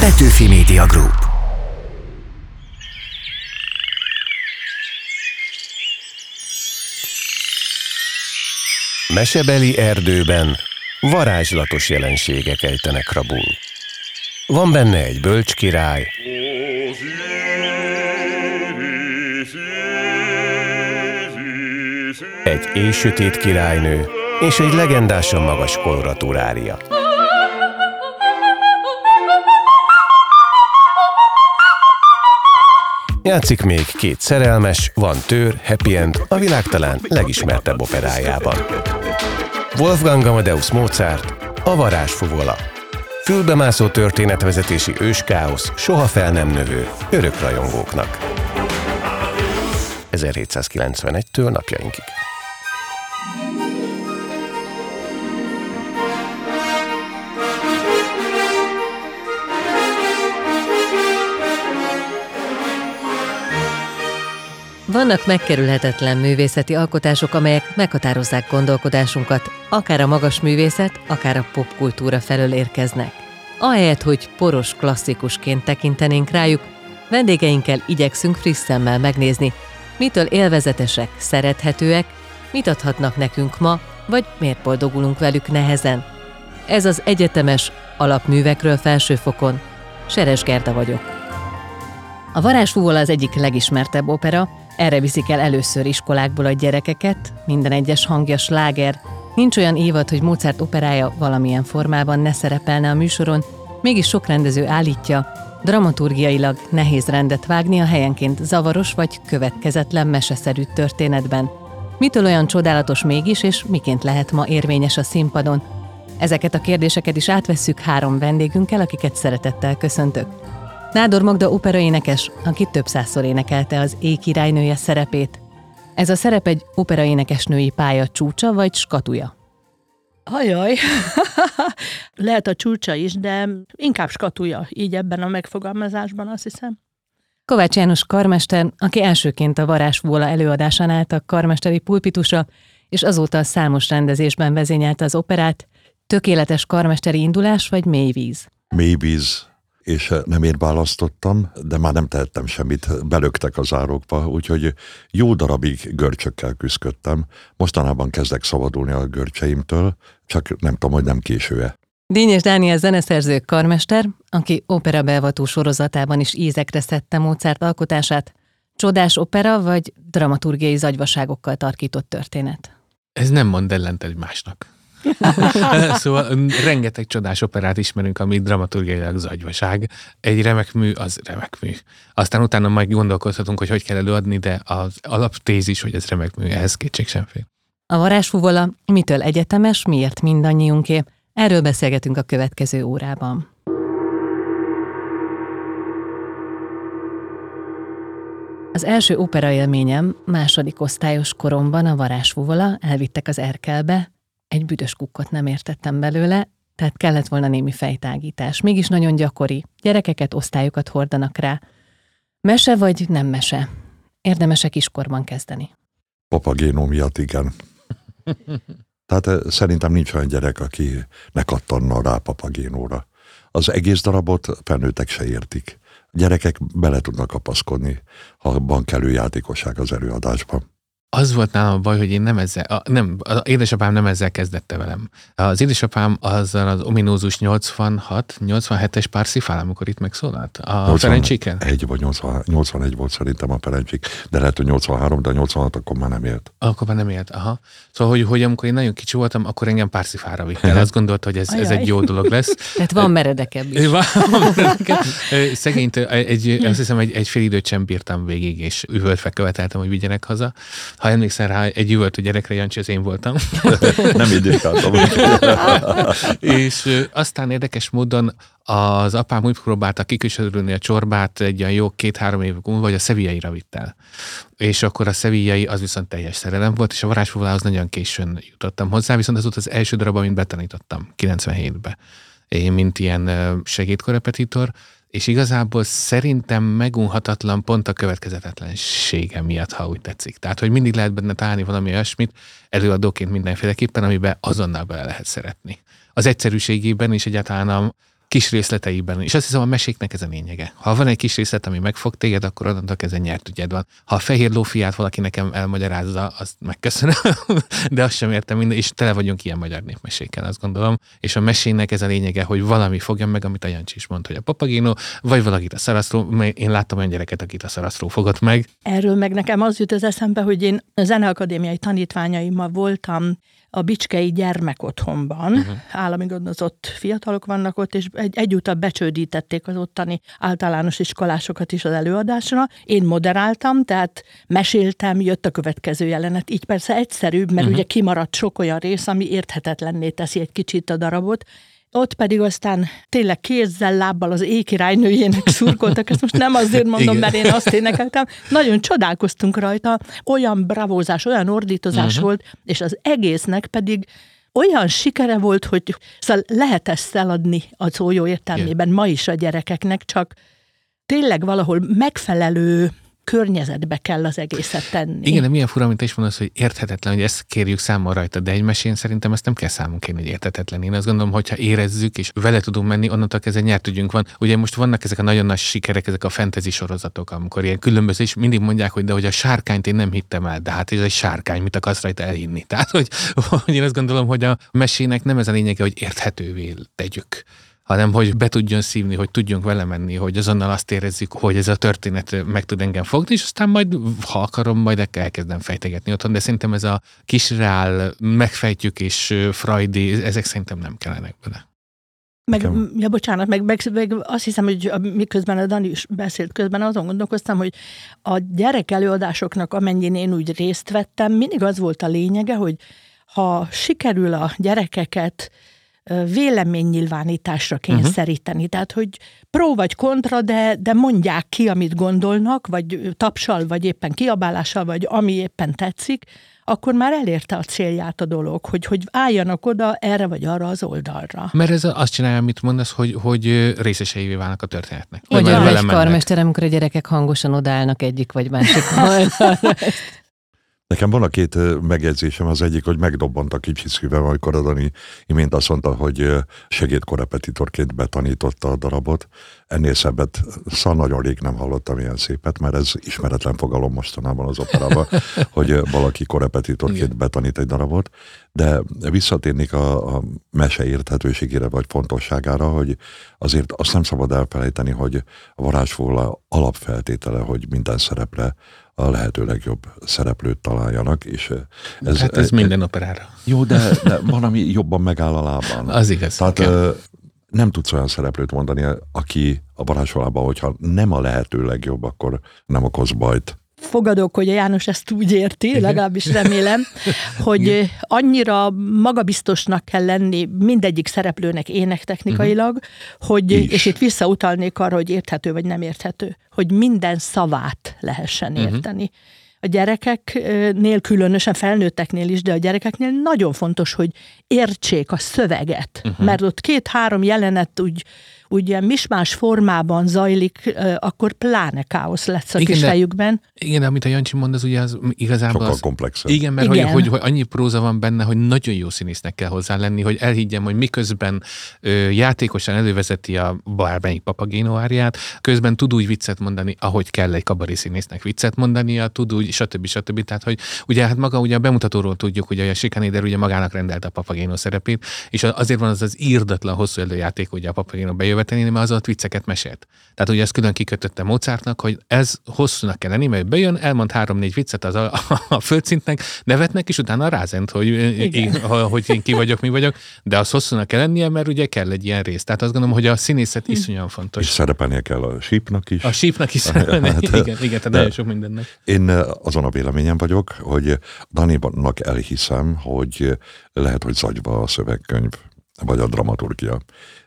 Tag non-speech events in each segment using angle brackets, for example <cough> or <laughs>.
Petőfi Media Group. Mesebeli erdőben varázslatos jelenségek ejtenek rabul. Van benne egy bölcs király, egy éjsötét királynő és egy legendásan magas koloratúrária. Játszik még két szerelmes, van tör, happy end, a világ talán legismertebb operájában. Wolfgang Amadeus Mozart, a varázsfuvola. Fülbemászó történetvezetési őskáosz, soha fel nem növő, örök rajongóknak. 1791-től napjainkig. Vannak megkerülhetetlen művészeti alkotások, amelyek meghatározzák gondolkodásunkat, akár a magas művészet, akár a popkultúra felől érkeznek. Ahelyett, hogy poros klasszikusként tekintenénk rájuk, vendégeinkkel igyekszünk friss szemmel megnézni, mitől élvezetesek, szerethetőek, mit adhatnak nekünk ma, vagy miért boldogulunk velük nehezen. Ez az egyetemes alapművekről felsőfokon. Seres Gerda vagyok. A Varázsfúvol az egyik legismertebb opera, erre viszik el először iskolákból a gyerekeket, minden egyes hangja sláger, nincs olyan évad, hogy Mozart operája valamilyen formában ne szerepelne a műsoron, mégis sok rendező állítja, dramaturgiailag nehéz rendet vágni a helyenként zavaros vagy következetlen meseszerű történetben. Mitől olyan csodálatos mégis, és miként lehet ma érvényes a színpadon? Ezeket a kérdéseket is átvesszük három vendégünkkel, akiket szeretettel köszöntök. Nádor Magda operaénekes, aki több százszor énekelte az Éj királynője szerepét. Ez a szerep egy operaénekesnői pálya csúcsa vagy skatuja? Ajaj, <laughs> lehet a csúcsa is, de inkább skatuja, így ebben a megfogalmazásban azt hiszem. Kovács János karmester, aki elsőként a Varázsvóla előadásán állt a karmesteri pulpitusra, és azóta számos rendezésben vezényelte az operát, tökéletes karmesteri indulás vagy mély víz? És nem én választottam, de már nem tehettem semmit, belöktek az árokba, úgyhogy jó darabig görcsökkel küzdöttem. Mostanában kezdek szabadulni a görcseimtől, csak nem tudom, hogy nem késő-e. Dényes Dániel zeneszerző karmester, aki opera beavató sorozatában is ízekre szedte Mozart alkotását, csodás opera vagy dramaturgiai zagyvaságokkal tarkított történet? Ez nem mond ellent egymásnak. <laughs> szóval rengeteg csodás operát ismerünk, ami dramaturgiailag zagyvaság. Egy remek mű, az remek mű. Aztán utána majd gondolkozhatunk, hogy hogy kell előadni, de az alaptézis, hogy ez remek mű, ehhez kétség sem fél. A varázsfúvola mitől egyetemes, miért mindannyiunké? Erről beszélgetünk a következő órában. Az első opera élményem második osztályos koromban a varázsfúvola elvittek az Erkelbe, egy büdös kukkot nem értettem belőle, tehát kellett volna némi fejtágítás. Mégis nagyon gyakori. Gyerekeket, osztályokat hordanak rá. Mese vagy nem mese? Érdemese kiskorban kezdeni. Papagénó miatt igen. Tehát eh, szerintem nincs olyan gyerek, aki ne kattanna rá papagénóra. Az egész darabot felnőttek se értik. Gyerekek bele tudnak kapaszkodni, ha van kellő játékosság az előadásban az volt nálam a baj, hogy én nem ezzel, a, nem, az édesapám nem ezzel kezdette velem. Az édesapám az az ominózus 86, 87-es Parsifal, amikor itt megszólalt. A 80, Ferencséken? Egy vagy 80, 81 volt szerintem a Ferencsik, de lehet, hogy 83, de 86 akkor már nem élt. Akkor már nem élt, aha. Szóval, hogy, hogy amikor én nagyon kicsi voltam, akkor engem Parsifára vitt el. Azt gondolta, hogy ez, ez egy jó dolog lesz. <laughs> Tehát van meredekebb is. Van, meredekebb. Szegényt, egy, azt hiszem, egy, egy fél időt sem bírtam végig, és üvöltve követeltem, hogy vigyenek haza ha emlékszel rá, egy üvöltő gyerekre, Jancsi, az én voltam. <laughs> Nem időkáltam. <laughs> és aztán érdekes módon az apám úgy próbálta kiküsödölni a csorbát egy olyan jó két-három év múlva, vagy a szevijaira vitt el. És akkor a szevijai az viszont teljes szerelem volt, és a varázsfoglalához nagyon későn jutottam hozzá, viszont ez volt az első darab, amit betanítottam 97-be. Én, mint ilyen segédkorepetitor, és igazából szerintem megunhatatlan pont a következetetlensége miatt, ha úgy tetszik. Tehát, hogy mindig lehet benne találni valami olyasmit, előadóként mindenféleképpen, amiben azonnal bele lehet szeretni. Az egyszerűségében és egyáltalán a, kis részleteiben. És azt hiszem, a meséknek ez a lényege. Ha van egy kis részlet, ami megfog téged, akkor onnantól kezdve nyert ügyed van. Ha a fehér lófiát valaki nekem elmagyarázza, azt megköszönöm, <laughs> de azt sem értem minden, és tele vagyunk ilyen magyar népmesékkel, azt gondolom. És a mesének ez a lényege, hogy valami fogja meg, amit a Jancsi is mondta, hogy a papagino, vagy valakit a szarasztró, én láttam olyan gyereket, akit a szarasztró fogott meg. Erről meg nekem az jut az eszembe, hogy én zeneakadémiai tanítványaimmal voltam a Bicskei gyermekotthonban. Uh-huh. Állami gondozott fiatalok vannak ott, és egy, egyúttal becsődítették az ottani általános iskolásokat is az előadásra. Én moderáltam, tehát meséltem, jött a következő jelenet. Így persze egyszerűbb, mert uh-huh. ugye kimaradt sok olyan rész, ami érthetetlenné teszi egy kicsit a darabot, ott pedig aztán tényleg kézzel, lábbal az ékirálynőjének <laughs> szurkoltak, ezt most nem azért mondom, mert én azt énekeltem, nagyon csodálkoztunk rajta, olyan bravózás, olyan ordítozás uh-huh. volt, és az egésznek pedig olyan sikere volt, hogy szóval lehet ezt eladni a szójó értelmében Igen. ma is a gyerekeknek, csak tényleg valahol megfelelő környezetbe kell az egészet tenni. Igen, de milyen fura, mint is mondasz, hogy érthetetlen, hogy ezt kérjük számon rajta, de egy mesén szerintem ezt nem kell számon kérni, hogy érthetetlen. Én azt gondolom, hogyha érezzük és vele tudunk menni, onnantól kezdve nyertügyünk van. Ugye most vannak ezek a nagyon nagy sikerek, ezek a fantasy sorozatok, amikor ilyen különböző, és mindig mondják, hogy de hogy a sárkányt én nem hittem el, de hát ez egy sárkány, mit akarsz rajta elhinni. <laughs> Tehát, hogy, hogy én azt gondolom, hogy a mesének nem ez a lényege, hogy érthetővé tegyük hanem hogy be tudjon szívni, hogy tudjunk vele menni, hogy azonnal azt érezzük, hogy ez a történet meg tud engem fogni, és aztán majd, ha akarom, majd elkezdem fejtegetni otthon, de szerintem ez a kisrál megfejtjük és Freudi, ezek szerintem nem kellenek bele. Meg, ja, bocsánat, meg, meg, meg azt hiszem, hogy miközben a Dani is beszélt közben, azon gondolkoztam, hogy a gyerek előadásoknak, amennyin én úgy részt vettem, mindig az volt a lényege, hogy ha sikerül a gyerekeket véleménynyilvánításra kényszeríteni. Uh-huh. Tehát, hogy pró vagy kontra, de, de mondják ki, amit gondolnak, vagy tapsal, vagy éppen kiabálással, vagy ami éppen tetszik, akkor már elérte a célját a dolog, hogy, hogy álljanak oda erre vagy arra az oldalra. Mert ez azt csinálja, amit mondasz, hogy, hogy részeseivé válnak a történetnek. Vagy a egy karmester, amikor a gyerekek hangosan odállnak egyik vagy másik oldalra. <laughs> <laughs> Nekem van a két megjegyzésem, az egyik, hogy megdobbant a kicsi szívem, amikor a Dani imént azt mondta, hogy segédkorepetitorként betanította a darabot. Ennél szebbet, szóval nagyon rég nem hallottam ilyen szépet, mert ez ismeretlen fogalom mostanában az operában, <laughs> hogy valaki korepetitorként betanít egy darabot. De visszatérnék a, a mese érthetőségére vagy fontosságára, hogy azért azt nem szabad elfelejteni, hogy a varázsfóla alapfeltétele, hogy minden szerepre a lehető legjobb szereplőt találjanak. És ez, hát ez minden operára. Jó, de, de van, ami jobban megáll a lábán. Az igaz. Tehát kell. nem tudsz olyan szereplőt mondani, aki a varázsolában, hogyha nem a lehető legjobb, akkor nem okoz bajt fogadok, hogy a János ezt úgy érti, legalábbis remélem, <laughs> hogy annyira magabiztosnak kell lenni mindegyik szereplőnek énektechnikailag, uh-huh. hogy, és itt visszautalnék arra, hogy érthető vagy nem érthető, hogy minden szavát lehessen uh-huh. érteni. A gyerekeknél, különösen felnőtteknél is, de a gyerekeknél nagyon fontos, hogy értsék a szöveget, uh-huh. mert ott két-három jelenet úgy ilyen mismás formában zajlik, akkor pláne káosz lesz a igen, kis fejükben. Igen, amit a Jancsi mond, az ugye az igazából Sokkal az, komplexebb. Igen, mert igen. Hogy, hogy, hogy, annyi próza van benne, hogy nagyon jó színésznek kell hozzá lenni, hogy elhiggyem, hogy miközben ö, játékosan elővezeti a bármelyik papagéno árját, közben tud úgy viccet mondani, ahogy kell egy kabari színésznek viccet mondania, tud úgy, stb. stb. Tehát, hogy ugye hát maga ugye a bemutatóról tudjuk, hogy a Sikanéder ugye magának rendelt a papagéno szerepét, és azért van az az írdatlan hosszú előjáték, hogy a papagéno bejövő követelni, mert az ott vicceket mesélt. Tehát ugye ezt külön kikötötte Mozartnak, hogy ez hosszúnak kell lenni, mert bejön, elmond három-négy viccet az a, a, a földszintnek, nevetnek, és utána rázent, hogy én, hogy én ki vagyok, mi vagyok, de az hosszúnak kell lennie, mert ugye kell egy ilyen rész. Tehát azt gondolom, hogy a színészet hm. iszonyúan fontos. És szerepelnie kell a sípnak is. A sípnak is <laughs> szerepelnie, hát, igen, igen, tehát nagyon sok mindennek. Én azon a véleményem vagyok, hogy Daninak elhiszem, hogy lehet, hogy zagyva a szövegkönyv, vagy a dramaturgia.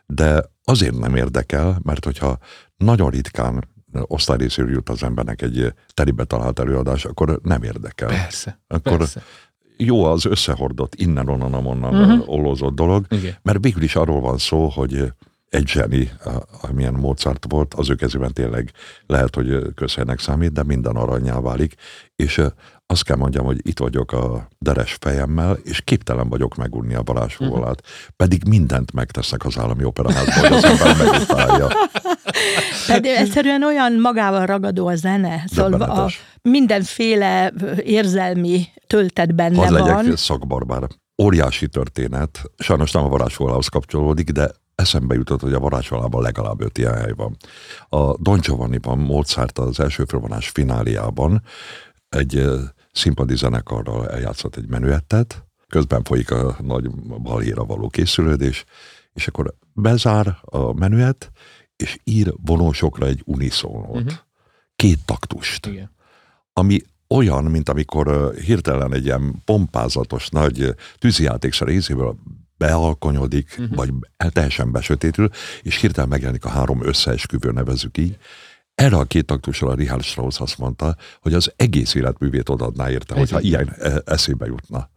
De azért nem érdekel, mert hogyha nagyon ritkán osztályrészről jut az embernek egy teribe talált előadás, akkor nem érdekel. Persze, akkor persze. Jó az összehordott, innen, onnan, onnan uh-huh. ollózott dolog, Igen. mert végül is arról van szó, hogy egy zseni, amilyen Mozart volt, az ő kezében tényleg lehet, hogy közhelynek számít, de minden aranyá válik, és azt kell mondjam, hogy itt vagyok a deres fejemmel, és képtelen vagyok megunni a varázsfúvolát. Uh-huh. Mhm. Pedig mindent megtesznek az állami operaházban, hogy az ember megutálja. <laughs> Pedig egyszerűen olyan magával ragadó a zene, szóval a mindenféle érzelmi töltet benne az van. legyek szakbarbár. Óriási történet, sajnos nem a varázsfúvolához kapcsolódik, de eszembe jutott, hogy a varázsfalában legalább öt ilyen hely van. A Don Giovanni-ban Mozart az első felvonás fináliában egy színpadi zenekarral eljátszott egy menüettet, közben folyik a nagy balhéra való készülődés, és akkor bezár a menüet, és ír vonósokra egy uniszónot. Uh-huh. Két taktust. Igen. Ami olyan, mint amikor hirtelen egy ilyen pompázatos nagy tűzijáték részéből bealkonyodik, uh-huh. vagy teljesen besötétül, és hirtelen megjelenik a három összeesküvő, nevezük így. Erre a két taktusra a Richard Strauss azt mondta, hogy az egész életművét odaadná érte, hogyha ilyen e, eszébe jutna.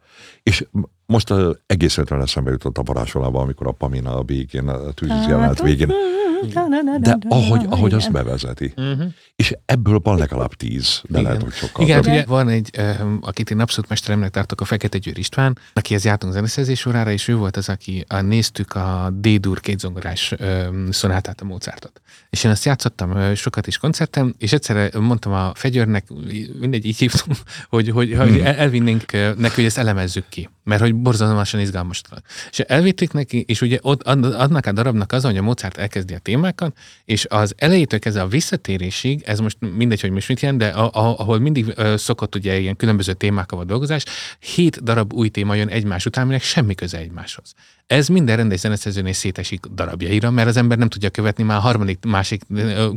És most egész életben eszembe jutott a varázsolában, amikor a Pamina a végén, a tűz jelenet végén de ahogy, ahogy azt bevezeti. Uh-huh. És ebből van legalább tíz, de Igen. lehet, hogy sokkal Igen, ugye van egy, akit én abszolút mesteremnek tartok, a Fekete Győr István, akihez jártunk zeneszerzés sorára, és ő volt az, aki a, néztük a D-dur kétzongorás szonátát, a Mozartot. És én azt játszottam sokat is koncerten, és egyszerre mondtam a fegyőrnek, mindegy, így hívtam, hogy, hogy, hmm. hogy elvinnénk neki, hogy ezt elemezzük ki mert hogy borzalmasan izgalmas. És elvitték neki, és ugye ott adnak a darabnak az, hogy a Mozart elkezdi a témákat, és az elejétől kezdve a visszatérésig, ez most mindegy, hogy most mit jelent, de a, a, ahol mindig uh, szokott ugye ilyen különböző témákkal a dolgozás, hét darab új téma jön egymás után, aminek semmi köze egymáshoz. Ez minden rendes zeneszerzőnél szétesik darabjaira, mert az ember nem tudja követni, már a harmadik, másik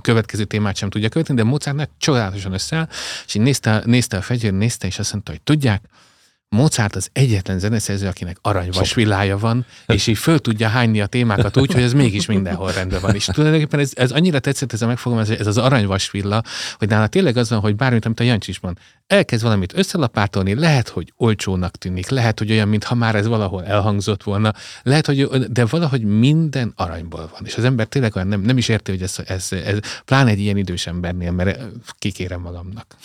következő témát sem tudja követni, de Mozartnak csodálatosan összeáll, és nézte, nézte a fegyőr, nézte, és azt mondta, hogy tudják, Mozart az egyetlen zeneszerző, akinek aranyvasvillája van, és így föl tudja hányni a témákat úgy, hogy ez mégis mindenhol rendben van. És tulajdonképpen ez, ez annyira tetszett ez a megfogalmazás, ez az aranyvasvilla, hogy nála tényleg az van, hogy bármit, amit a Jancsi is mond, elkezd valamit összelapátolni, lehet, hogy olcsónak tűnik, lehet, hogy olyan, mintha már ez valahol elhangzott volna, lehet, hogy, de valahogy minden aranyból van. És az ember tényleg olyan nem, nem is érti, hogy ez, ez, ez pláne egy ilyen idős embernél, mert kikérem magamnak,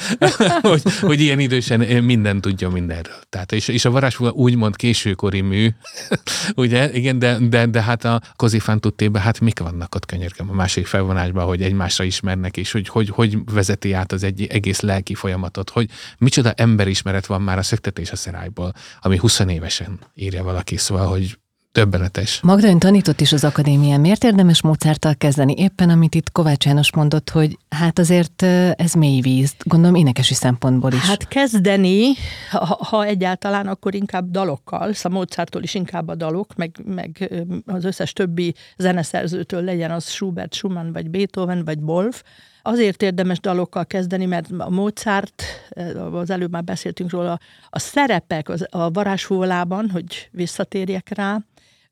<laughs> hogy, hogy ilyen idősen minden tudja mindenről. Tehát, és, és a varázsfúga úgymond későkori mű, <laughs> ugye, igen, de, de, de hát a Kozifán tudtébe, hát mik vannak ott könyörgöm a másik felvonásban, hogy egymásra ismernek, és hogy, hogy, hogy vezeti át az egy egész lelki folyamat folyamatot, hogy micsoda emberismeret van már a szöktetés a szerályból, ami 20 évesen írja valaki, szóval, hogy többenetes. Magda ön tanított is az akadémián. Miért érdemes Mozarttal kezdeni? Éppen amit itt Kovács János mondott, hogy hát azért ez mély víz, gondolom énekesi szempontból is. Hát kezdeni, ha, ha egyáltalán, akkor inkább dalokkal, szóval Mozarttól is inkább a dalok, meg, meg az összes többi zeneszerzőtől legyen az Schubert, Schumann, vagy Beethoven, vagy Wolf, Azért érdemes dalokkal kezdeni, mert a Mozart, az előbb már beszéltünk róla, a szerepek az, a varázsfólában, hogy visszatérjek rá,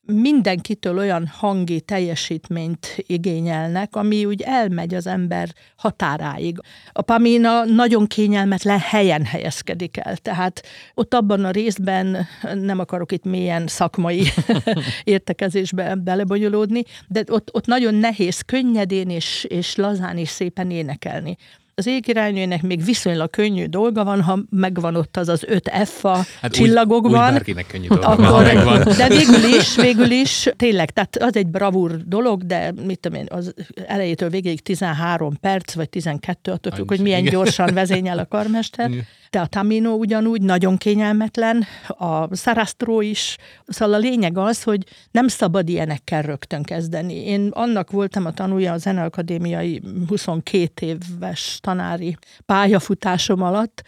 mindenkitől olyan hangi teljesítményt igényelnek, ami úgy elmegy az ember határáig. A Pamina nagyon kényelmetlen helyen helyezkedik el, tehát ott abban a részben nem akarok itt mélyen szakmai <laughs> értekezésbe belebonyolódni, de ott, ott nagyon nehéz könnyedén és, és lazán és szépen énekelni az égirálynőnek még viszonylag könnyű dolga van, ha megvan ott az az öt F a hát csillagokban. Úgy, úgy könnyű dolga akkor, megvan. De végül is, végül is, tényleg, tehát az egy bravúr dolog, de mit tudom én, az elejétől végéig 13 perc, vagy 12, attól függ, hogy milyen igen. gyorsan vezényel a karmester. Igen. De a Tamino ugyanúgy nagyon kényelmetlen, a Sarastro is. Szóval a lényeg az, hogy nem szabad ilyenekkel rögtön kezdeni. Én annak voltam a tanulja a Zeneakadémiai 22 éves tanári pályafutásom alatt,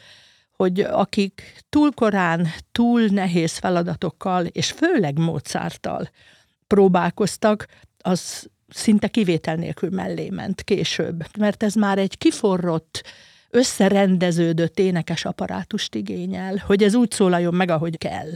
hogy akik túl korán, túl nehéz feladatokkal, és főleg Mozarttal próbálkoztak, az szinte kivétel nélkül mellé ment később, mert ez már egy kiforrott, összerendeződött énekes apparátust igényel, hogy ez úgy szólaljon meg, ahogy kell.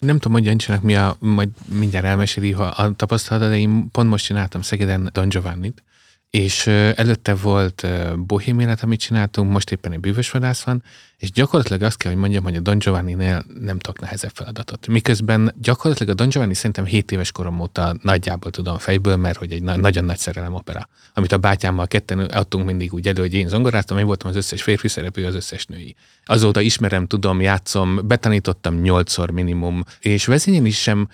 Nem tudom, hogy Jancsinak mi a, majd mindjárt elmeséli ha a tapasztalat, de én pont most csináltam Szegeden Don Giovanni-t, és előtte volt Bohém élet, amit csináltunk, most éppen egy bűvös vadász van, és gyakorlatilag azt kell, hogy mondjam, hogy a Don Giovanni-nél nem tudok nehezebb feladatot. Miközben gyakorlatilag a Don Giovanni szerintem 7 éves korom óta nagyjából tudom fejből, mert hogy egy na- nagyon nagy szerelem opera, amit a bátyámmal ketten adtunk mindig úgy elő, hogy én zongoráztam, én voltam az összes férfi szereplő, az összes női. Azóta ismerem, tudom, játszom, betanítottam nyolcszor minimum, és vezényen is sem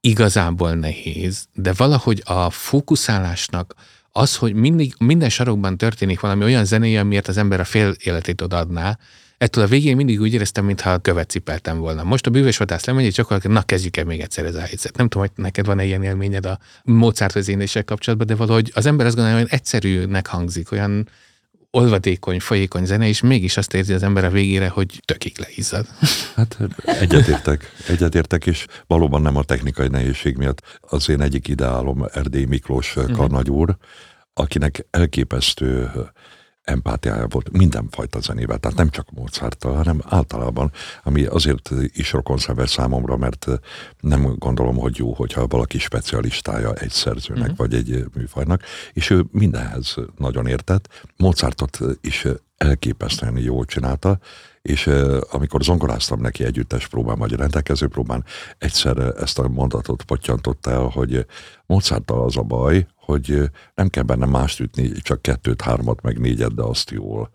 igazából nehéz, de valahogy a fókuszálásnak az, hogy mindig, minden sarokban történik valami olyan zenéje, amiért az ember a fél életét odaadná, ettől a végén mindig úgy éreztem, mintha követ cipeltem volna. Most a bűvös vadász lemegy, és akkor na kezdjük el még egyszer ez a helyzet. Nem tudom, hogy neked van-e ilyen élményed a Mozart vezényléssel kapcsolatban, de valahogy az ember azt gondolja, hogy egyszerűnek hangzik, olyan olvadékony, folyékony zene, és mégis azt érzi az ember a végére, hogy tökig leizzad. <laughs> Hát egyetértek, egyetértek, és valóban nem a technikai nehézség miatt. Az én egyik ideálom Erdély Miklós karnagyúr, akinek elképesztő empátiája volt mindenfajta zenével, tehát nem csak Mozarttal, hanem általában, ami azért is rokonszenves számomra, mert nem gondolom, hogy jó, hogyha valaki specialistája egy szerzőnek, uh-huh. vagy egy műfajnak, és ő mindenhez nagyon értett. Mozartot is elképesztően jól csinálta, és amikor zongoráztam neki együttes próbán, vagy rendelkező próbán, egyszer ezt a mondatot pottyantott el, hogy Mozarttal az a baj, hogy nem kell benne mást ütni, csak kettőt, hármat, meg négyet, de azt jól.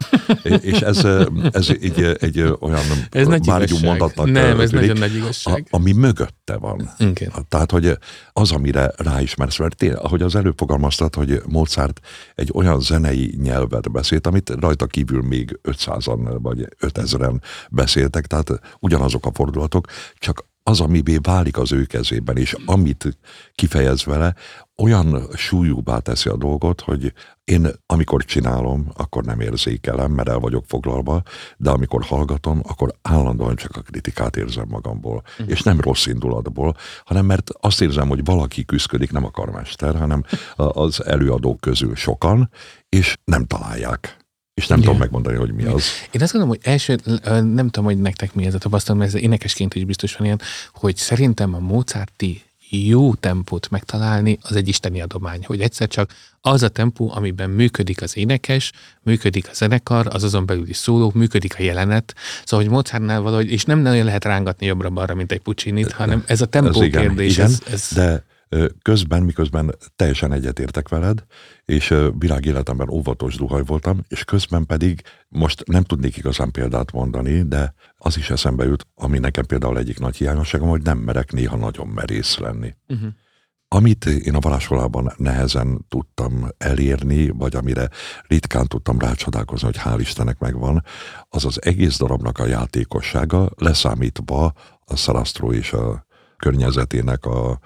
és ez, ez egy, egy olyan ez bárgyú mondatnak Nem, ez tűnik, nagyon nagy igazság. A, ami mögötte van. Igen. Tehát, hogy az, amire ráismersz, mert tényleg, ahogy az előbb fogalmaztad, hogy Mozart egy olyan zenei nyelvet beszélt, amit rajta kívül még 500-an vagy 5000-en beszéltek, tehát ugyanazok a fordulatok, csak az, amibé válik az ő kezében, és amit kifejez vele, olyan súlyúbbá teszi a dolgot, hogy én amikor csinálom, akkor nem érzékelem, mert el vagyok foglalva, de amikor hallgatom, akkor állandóan csak a kritikát érzem magamból. Uh-huh. És nem rossz indulatból, hanem mert azt érzem, hogy valaki küzdik, nem a karmester, hanem az előadók közül sokan, és nem találják. És nem Igen. tudom megmondani, hogy mi az. Én azt gondolom, hogy első, nem tudom, hogy nektek mi ez a tapasztalat, mert ez énekesként is biztos van ilyen, hogy szerintem a Mozarti jó tempót megtalálni, az egy isteni adomány, hogy egyszer csak az a tempó, amiben működik az énekes, működik a zenekar, az azon belüli szóló, működik a jelenet. Szóval, hogy Mozartnál valahogy, és nem nagyon lehet rángatni jobbra-balra, mint egy puccinit, hanem ez a tempó ez igen, kérdés. Igen, ez, ez... De közben, miközben teljesen egyetértek veled, és világéletemben óvatos duhaj voltam, és közben pedig most nem tudnék igazán példát mondani, de az is eszembe jut, ami nekem például egyik nagy hiányosságom, hogy nem merek néha nagyon merész lenni. Uh-huh. Amit én a varázsolában nehezen tudtam elérni, vagy amire ritkán tudtam rácsodálkozni, hogy hál' Istennek megvan, az az egész darabnak a játékossága, leszámítva a Szarasztró és a környezetének a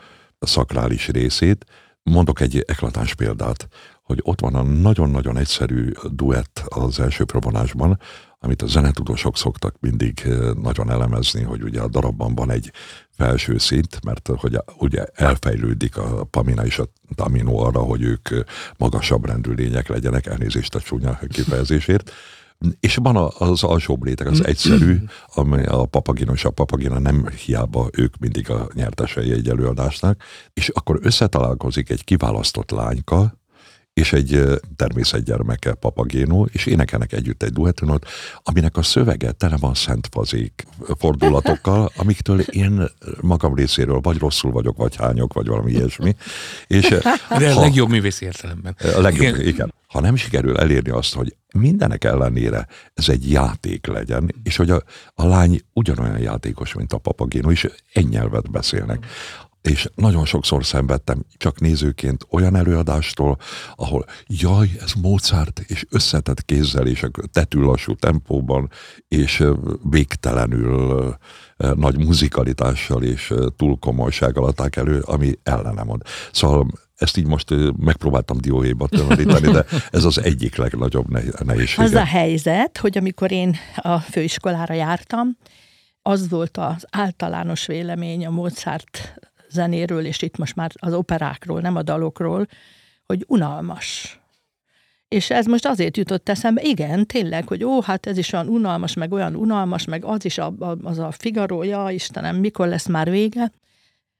szakrális részét. Mondok egy eklatáns példát, hogy ott van a nagyon-nagyon egyszerű duett az első provonásban, amit a zenetudósok szoktak mindig eh, nagyon elemezni, hogy ugye a darabban van egy felső szint, mert hogy ugye elfejlődik a Pamina és a Tamino arra, hogy ők eh, magasabb rendű lények legyenek, elnézést a csúnya kifejezésért, és van az alsóbb réteg, az egyszerű, ami a papagina és a papagina nem hiába ők mindig a nyertesei egy előadásnak, és akkor összetalálkozik egy kiválasztott lányka, és egy természetgyermeke Papagénó, és énekelnek együtt egy duetonot, aminek a szövege tele van szentfazék fordulatokkal, <laughs> amiktől én magam részéről vagy rosszul vagyok, vagy hányok, vagy valami ilyesmi. És, De a legjobb művész értelemben. A legjobb, igen. igen. Ha nem sikerül elérni azt, hogy mindenek ellenére ez egy játék legyen, és hogy a, a lány ugyanolyan játékos, mint a papagénó, és egy nyelvet beszélnek és nagyon sokszor szenvedtem csak nézőként olyan előadástól, ahol jaj, ez Mozart, és összetett kézzel, és a tetű tempóban, és végtelenül nagy muzikalitással és túlkomolysággal adták elő, ami ellenem mond. Szóval ezt így most megpróbáltam dióhéjba tömöríteni, de ez az egyik legnagyobb nehézség. Az a helyzet, hogy amikor én a főiskolára jártam, az volt az általános vélemény a Mozart zenéről, és itt most már az operákról, nem a dalokról, hogy unalmas. És ez most azért jutott eszembe, igen, tényleg, hogy ó, hát ez is olyan unalmas, meg olyan unalmas, meg az is a, a, az a Figaro, ja Istenem, mikor lesz már vége.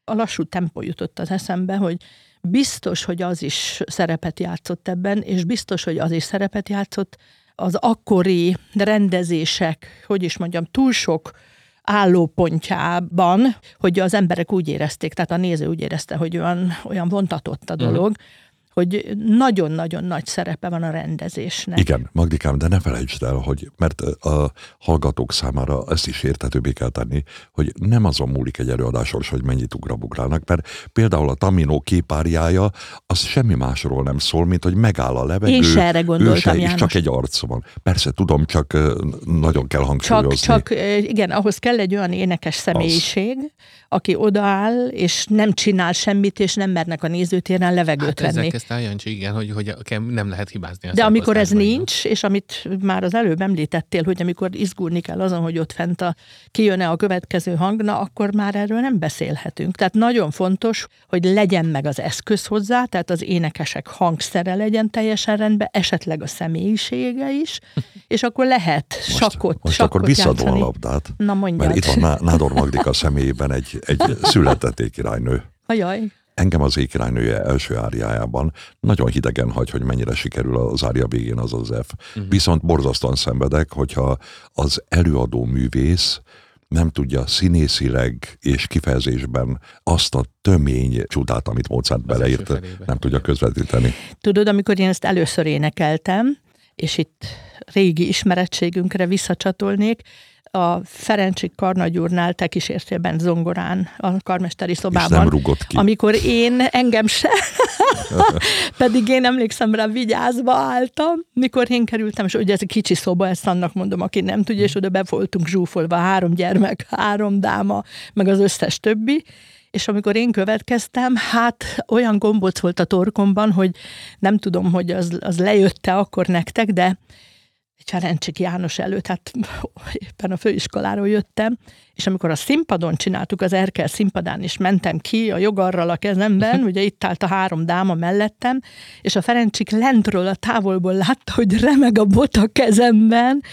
A lassú tempó jutott az eszembe, hogy biztos, hogy az is szerepet játszott ebben, és biztos, hogy az is szerepet játszott az akkori rendezések, hogy is mondjam, túl sok állópontjában, hogy az emberek úgy érezték, tehát a néző úgy érezte, hogy olyan, olyan vontatott a dolog, uh-huh hogy nagyon-nagyon nagy szerepe van a rendezésnek. Igen, Magdikám, de ne felejtsd el, hogy mert a hallgatók számára ezt is értetőbbé kell tenni, hogy nem azon múlik egy előadásról, hogy mennyit ugrabugrálnak, mert például a Tamino képáriája, az semmi másról nem szól, mint hogy megáll a levegő. Én se erre gondoltam, se, és csak egy arc van. Persze, tudom, csak nagyon kell hangsúlyozni. Csak, csak igen, ahhoz kell egy olyan énekes személyiség, az. aki odaáll, és nem csinál semmit, és nem mernek a nézőtéren levegőt hát venni ezt Jancsi, igen, hogy, hogy nem lehet hibázni. De amikor ez nincs, és amit már az előbb említettél, hogy amikor izgulni kell azon, hogy ott fent a, kijön-e a következő hangna, akkor már erről nem beszélhetünk. Tehát nagyon fontos, hogy legyen meg az eszköz hozzá, tehát az énekesek hangszere legyen teljesen rendben, esetleg a személyisége is, <laughs> és akkor lehet most, sakkot, most sakkot akkor visszadom a labdát. Na mondjad. Mert itt van Nádor Magdika <laughs> személyében egy, egy született királynő. Ajaj engem az ékirálynője első áriájában nagyon hidegen hagy, hogy mennyire sikerül az ária végén az az F. Uh-huh. Viszont borzasztóan szenvedek, hogyha az előadó művész nem tudja színészileg és kifejezésben azt a tömény csodát, amit Mozart beleírt, nem tudja közvetíteni. Tudod, amikor én ezt először énekeltem, és itt régi ismerettségünkre visszacsatolnék, a Ferencsik Karnagyúrnál te kísértében zongorán a karmesteri szobában. És nem rugott ki. Amikor én engem se, <laughs> pedig én emlékszem rá, vigyázva álltam, mikor én kerültem, és ugye ez egy kicsi szoba, ezt annak mondom, aki nem tudja, és oda be voltunk zsúfolva, három gyermek, három dáma, meg az összes többi, és amikor én következtem, hát olyan gombóc volt a torkomban, hogy nem tudom, hogy az, az lejött-e akkor nektek, de Ferencsik János előtt, hát <laughs> éppen a főiskoláról jöttem, és amikor a színpadon csináltuk, az Erkel színpadán is mentem ki a jogarral a kezemben, <laughs> ugye itt állt a három dáma mellettem, és a Ferencsik lentről a távolból látta, hogy remeg a bot a kezemben,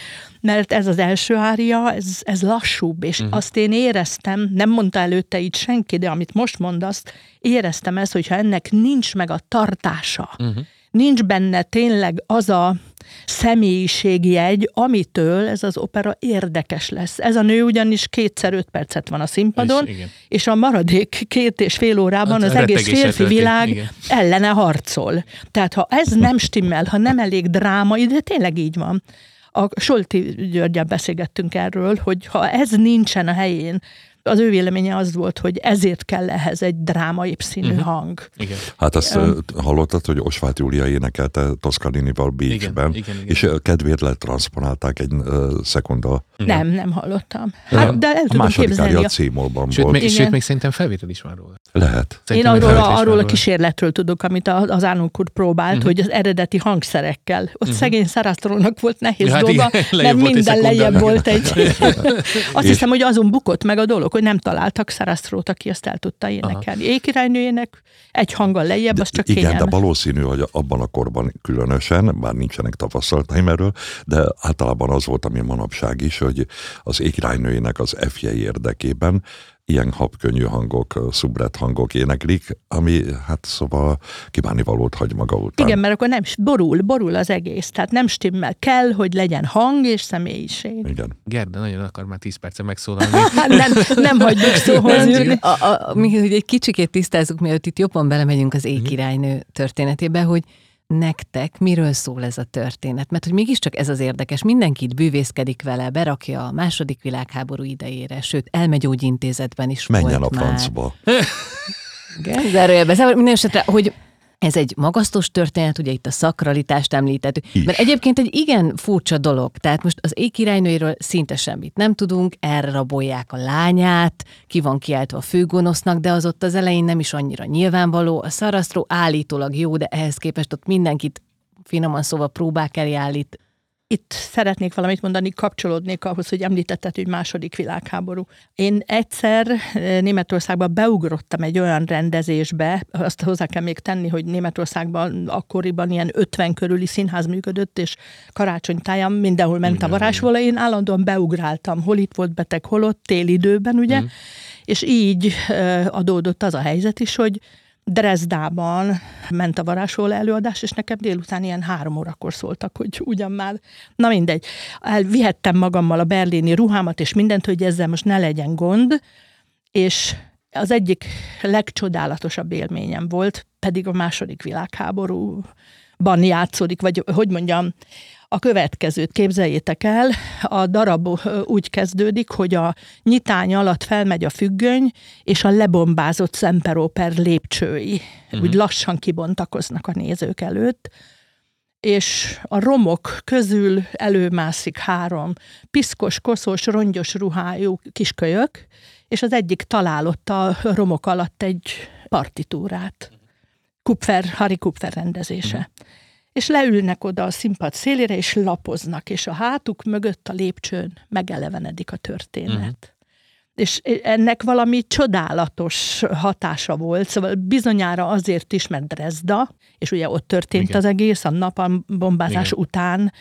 mert ez az első ária, ez, ez lassúbb, és uh-huh. azt én éreztem, nem mondta előtte így senki, de amit most mondasz, éreztem ezt, hogyha ennek nincs meg a tartása, uh-huh. nincs benne tényleg az a személyiségjegy, amitől ez az opera érdekes lesz. Ez a nő ugyanis kétszer öt percet van a színpadon, és, és a maradék két és fél órában az, az egész férfi világ igen. ellene harcol. Tehát ha ez nem stimmel, ha nem elég drámai, de tényleg így van, a Solti Györgyel beszélgettünk erről, hogy ha ez nincsen a helyén, az ő véleménye az volt, hogy ezért kell ehhez egy drámai színű uh-huh. hang. Igen. Hát azt um, hallottad, hogy Osváth Júlia énekelte Toscaninival Beachben, igen, igen, igen. és kedvéért letranszponálták egy uh, szekunda. Igen. Nem, nem hallottam. Hát, de el a tudom második képzelni. a címolban sőt, volt. Még, sőt, még szerintem felvétel is van róla. Lehet. Szerintem Én arról, a, arról a kísérletről tudok, amit az Ánunk úr próbált, uh-huh. hogy az eredeti hangszerekkel. Ott uh-huh. szegény Szerásztrónak volt nehéz ja, dolga, hát <laughs> mert minden lejjebb volt egy. <laughs> Azt hiszem, hogy azon bukott meg a dolog, hogy nem találtak Szerásztrót, aki azt el tudta énekelni. Ékirálynőjének egy hanggal lejjebb, az csak Igen, kényelmes. de valószínű, hogy abban a korban különösen, bár nincsenek tapasztalataim erről, de általában az volt, ami manapság is, hogy az ékirálynőjének az F-je érdekében ilyen habkönnyű hangok, szubret hangok éneklik, ami hát szóval kívánni valót hagy maga után. Igen, mert akkor nem, borul, borul az egész, tehát nem stimmel. Kell, hogy legyen hang és személyiség. Igen. Gerda nagyon akar már 10 perce megszólalni. <laughs> Hát nem, nem hagyjuk szóhoz jönni. A, a, mi, hogy egy kicsikét tisztázzuk, mielőtt itt jobban belemegyünk az ékirálynő történetébe, hogy nektek miről szól ez a történet? Mert hogy mégiscsak ez az érdekes, mindenkit bűvészkedik vele, berakja a második világháború idejére, sőt, elmegyógyintézetben is Menjen volt a francba. <laughs> Igen, zárójelben. Minden esetre, hogy ez egy magasztos történet, ugye itt a szakralitást említettük, Is. mert egyébként egy igen furcsa dolog. Tehát most az ékirálynőiről szinte semmit nem tudunk, elrabolják a lányát, ki van kiáltva a főgonosznak, de az ott az elején nem is annyira nyilvánvaló. A szarasztró állítólag jó, de ehhez képest ott mindenkit finoman szóval próbák elé állít, itt szeretnék valamit mondani, kapcsolódnék ahhoz, hogy említetted, hogy második világháború. Én egyszer eh, Németországban beugrottam egy olyan rendezésbe, azt hozzá kell még tenni, hogy Németországban akkoriban ilyen 50 körüli színház működött, és karácsonytáján mindenhol ment a varázsvola, én állandóan beugráltam, hol itt volt beteg, hol ott, télidőben, ugye, mm És így adódott az a helyzet is, hogy Dresdában ment a varázsról előadás, és nekem délután ilyen három órakor szóltak, hogy ugyan már, na mindegy. Elvihettem magammal a berlini ruhámat, és mindent, hogy ezzel most ne legyen gond, és az egyik legcsodálatosabb élményem volt, pedig a második világháborúban játszódik, vagy hogy mondjam, a következőt képzeljétek el, a darab úgy kezdődik, hogy a nyitány alatt felmegy a függöny, és a lebombázott szemperóper lépcsői uh-huh. úgy lassan kibontakoznak a nézők előtt, és a romok közül előmászik három piszkos, koszos, rongyos ruhájú kiskölyök, és az egyik találott a romok alatt egy partitúrát. Kupfer, Harry Kupfer rendezése. Uh-huh és leülnek oda a színpad szélére, és lapoznak, és a hátuk mögött a lépcsőn megelevenedik a történet. Uh-huh. És ennek valami csodálatos hatása volt, szóval bizonyára azért is, mert Dresda, és ugye ott történt Igen. az egész, a napalbombázás Igen. után,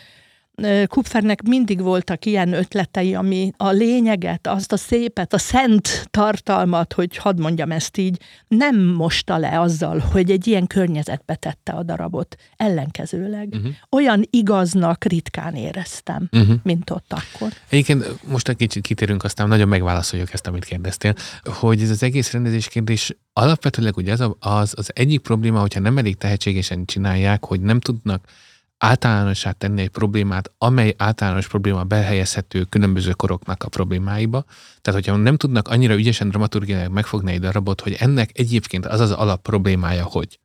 Kupfernek mindig voltak ilyen ötletei, ami a lényeget, azt a szépet, a szent tartalmat, hogy hadd mondjam ezt így, nem mosta le azzal, hogy egy ilyen környezetbe tette a darabot. Ellenkezőleg. Uh-huh. Olyan igaznak ritkán éreztem, uh-huh. mint ott akkor. Egyébként most egy kicsit kitérünk, aztán nagyon megválaszoljuk ezt, amit kérdeztél, hogy ez az egész rendezés kérdés alapvetőleg ugye az, az, az egyik probléma, hogyha nem elég tehetségesen csinálják, hogy nem tudnak általánosá tenni egy problémát, amely általános probléma behelyezhető különböző koroknak a problémáiba. Tehát, hogyha nem tudnak annyira ügyesen dramaturgiailag megfogni egy darabot, hogy ennek egyébként az az alap problémája, hogy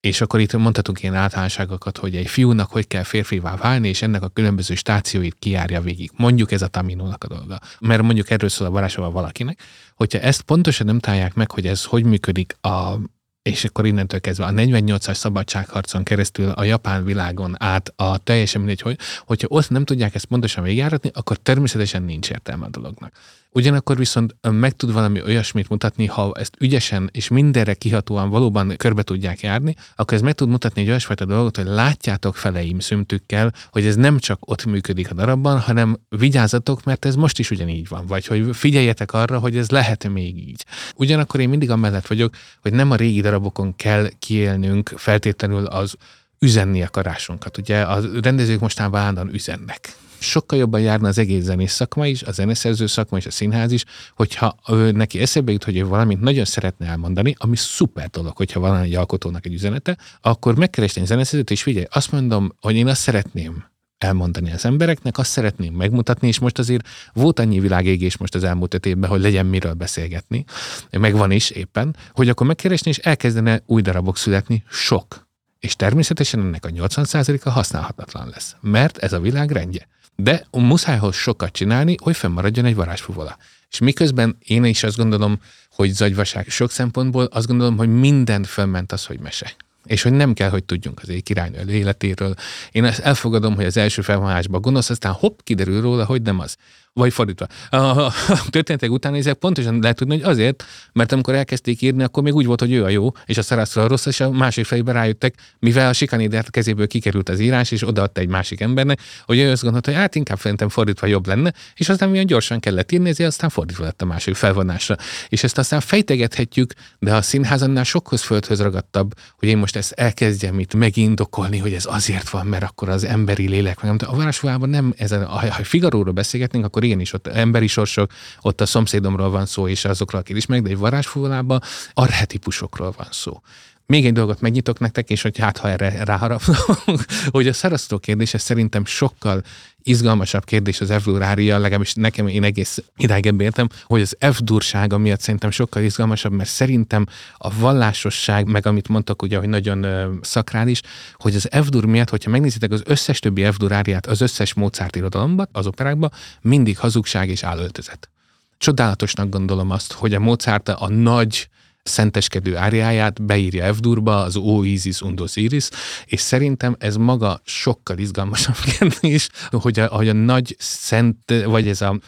és akkor itt mondhatunk ilyen általánosságokat, hogy egy fiúnak hogy kell férfivá válni, és ennek a különböző stációit kijárja végig. Mondjuk ez a Taminónak a dolga. Mert mondjuk erről szól a varázsával valakinek. Hogyha ezt pontosan nem találják meg, hogy ez hogy működik a és akkor innentől kezdve a 48-as szabadságharcon keresztül a japán világon át a teljesen mindegy, hogy, hogyha ott nem tudják ezt pontosan végigjáratni, akkor természetesen nincs értelme a dolognak. Ugyanakkor viszont meg tud valami olyasmit mutatni, ha ezt ügyesen és mindenre kihatóan valóban körbe tudják járni, akkor ez meg tud mutatni egy olyasfajta dolgot, hogy látjátok feleim szümtükkel, hogy ez nem csak ott működik a darabban, hanem vigyázzatok, mert ez most is ugyanígy van, vagy hogy figyeljetek arra, hogy ez lehet még így. Ugyanakkor én mindig amellett vagyok, hogy nem a régi darabokon kell kiélnünk feltétlenül az üzenni akarásunkat. Ugye a rendezők mostában állandóan üzennek sokkal jobban járna az egész zenész szakma is, a zeneszerző szakma és a színház is, hogyha ő, neki eszébe jut, hogy ő valamit nagyon szeretne elmondani, ami szuper dolog, hogyha van egy alkotónak egy üzenete, akkor megkeresni egy zeneszerzőt, és figyelj, azt mondom, hogy én azt szeretném elmondani az embereknek, azt szeretném megmutatni, és most azért volt annyi világégés most az elmúlt öt évben, hogy legyen miről beszélgetni, meg van is éppen, hogy akkor megkeresni, és elkezdene új darabok születni, sok. És természetesen ennek a 80%-a használhatatlan lesz, mert ez a világ rendje. De muszájhoz sokat csinálni, hogy fennmaradjon egy varázsfuvola. És miközben én is azt gondolom, hogy zagyvaság sok szempontból, azt gondolom, hogy minden fennment az, hogy mese és hogy nem kell, hogy tudjunk az ég királynő életéről. Én ezt elfogadom, hogy az első felvonásban gonosz, aztán hopp, kiderül róla, hogy nem az. Vagy fordítva. A történetek után nézek, pontosan lehet tudni, hogy azért, mert amikor elkezdték írni, akkor még úgy volt, hogy ő a jó, és a Sarasztra a rossz, és a másik fejében rájöttek, mivel a Sikanidert kezéből kikerült az írás, és odaadta egy másik embernek, hogy ő azt gondolta, hogy hát inkább szerintem fordítva jobb lenne, és aztán milyen gyorsan kellett írni, ezért aztán fordítva lett a másik felvonásra. És ezt aztán fejtegethetjük, de a színház annál sokhoz földhöz ragadtabb, hogy én most ezt elkezdjem itt megindokolni, hogy ez azért van, mert akkor az emberi lélek, nem. A varázsfogában nem ezen, ha Figaróról beszélgetnénk, akkor akkor én is ott emberi sorsok, ott a szomszédomról van szó, és azokról, akik ismernek, de egy varázsfúvalában arhetipusokról van szó. Még egy dolgot megnyitok nektek, és hogy hát ha erre ráharapunk, <laughs> hogy a szarasztó kérdése szerintem sokkal izgalmasabb kérdés az F-durária, legalábbis nekem én egész idáig ebbe értem, hogy az F-dursága miatt szerintem sokkal izgalmasabb, mert szerintem a vallásosság, meg amit mondtak ugye, hogy nagyon szakrális, hogy az F-dur miatt, hogyha megnézitek az összes többi F-duráriát, az összes Mozart irodalomban, az operákban, mindig hazugság és állöltözet. Csodálatosnak gondolom azt, hogy a Mozart a nagy szenteskedő áriáját beírja F-durba, az O Isis Undos Iris, és szerintem ez maga sokkal izgalmasabb <laughs> kérdés, hogy a, hogy a nagy szent, vagy ez a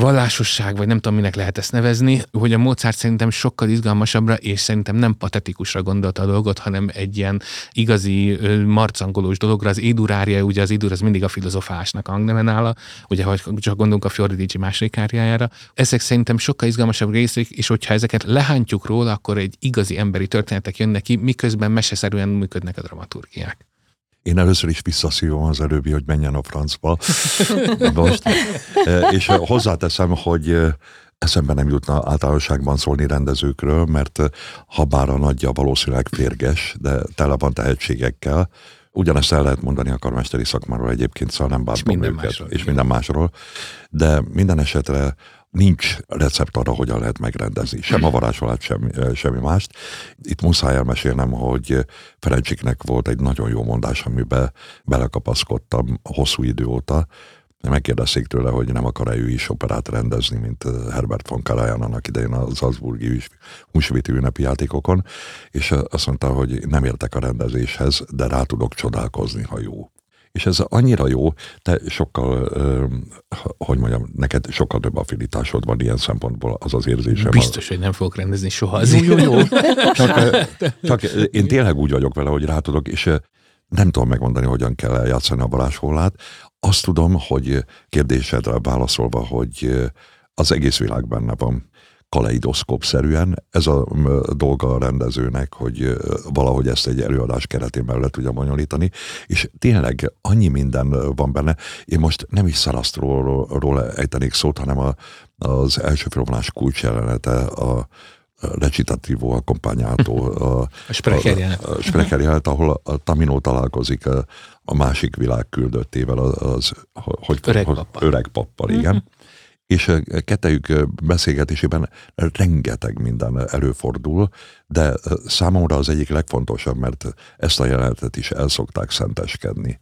vallásosság, vagy nem tudom, minek lehet ezt nevezni, hogy a Mozart szerintem sokkal izgalmasabbra, és szerintem nem patetikusra gondolta a dolgot, hanem egy ilyen igazi marcangolós dologra. Az édurária, ugye az édur az mindig a filozofásnak hangneme nála, ugye, hogy csak gondolunk a Fiordici második áriájára. Ezek szerintem sokkal izgalmasabb részek, és hogyha ezeket lehántjuk róla, akkor egy igazi emberi történetek jönnek ki, miközben meseszerűen működnek a dramaturgiák. Én először is visszaszívom az előbbi, hogy menjen a francba. <laughs> Most. E, és hozzáteszem, hogy eszembe nem jutna általánosságban szólni rendezőkről, mert ha bár a nagyja valószínűleg férges, de tele van tehetségekkel, Ugyanezt el lehet mondani a karmesteri szakmáról egyébként, szóval nem bántom és minden őket, másról, és minden másról, de minden esetre nincs recept arra, hogyan lehet megrendezni. Sem a varázsolát, sem, semmi mást. Itt muszáj elmesélnem, hogy Ferencsiknek volt egy nagyon jó mondás, amiben belekapaszkodtam hosszú idő óta. Megkérdezték tőle, hogy nem akar-e ő is operát rendezni, mint Herbert von Karajan annak idején a Salzburgi húsvéti ünnepi játékokon, és azt mondta, hogy nem értek a rendezéshez, de rá tudok csodálkozni, ha jó. És ez annyira jó, te sokkal, hogy mondjam, neked sokkal több affinitásod van ilyen szempontból, az az érzésem. Biztos, hogy nem fogok rendezni soha azért. Jó, jó, jó. Csak, <laughs> csak én tényleg úgy vagyok vele, hogy rá tudok, és nem tudom megmondani, hogyan kell eljátszani a varázsholát. Azt tudom, hogy kérdésedre válaszolva, hogy az egész világ benne van kaleidoszkópszerűen. Ez a dolga a rendezőnek, hogy valahogy ezt egy előadás keretén belül tudja bonyolítani, és tényleg annyi minden van benne. Én most nem is Szarasztról ejtenék szót, hanem a, az első filmlás kulcsjelenete, a recitativo accompagnato, <laughs> a, a Sprecher jelet, ahol a Tamino találkozik a, a másik világ küldöttével, az, az hogy, öreg pappal. Öreg pappal, igen. És kettejük beszélgetésében rengeteg minden előfordul, de számomra az egyik legfontosabb, mert ezt a jelenetet is el szokták szenteskedni.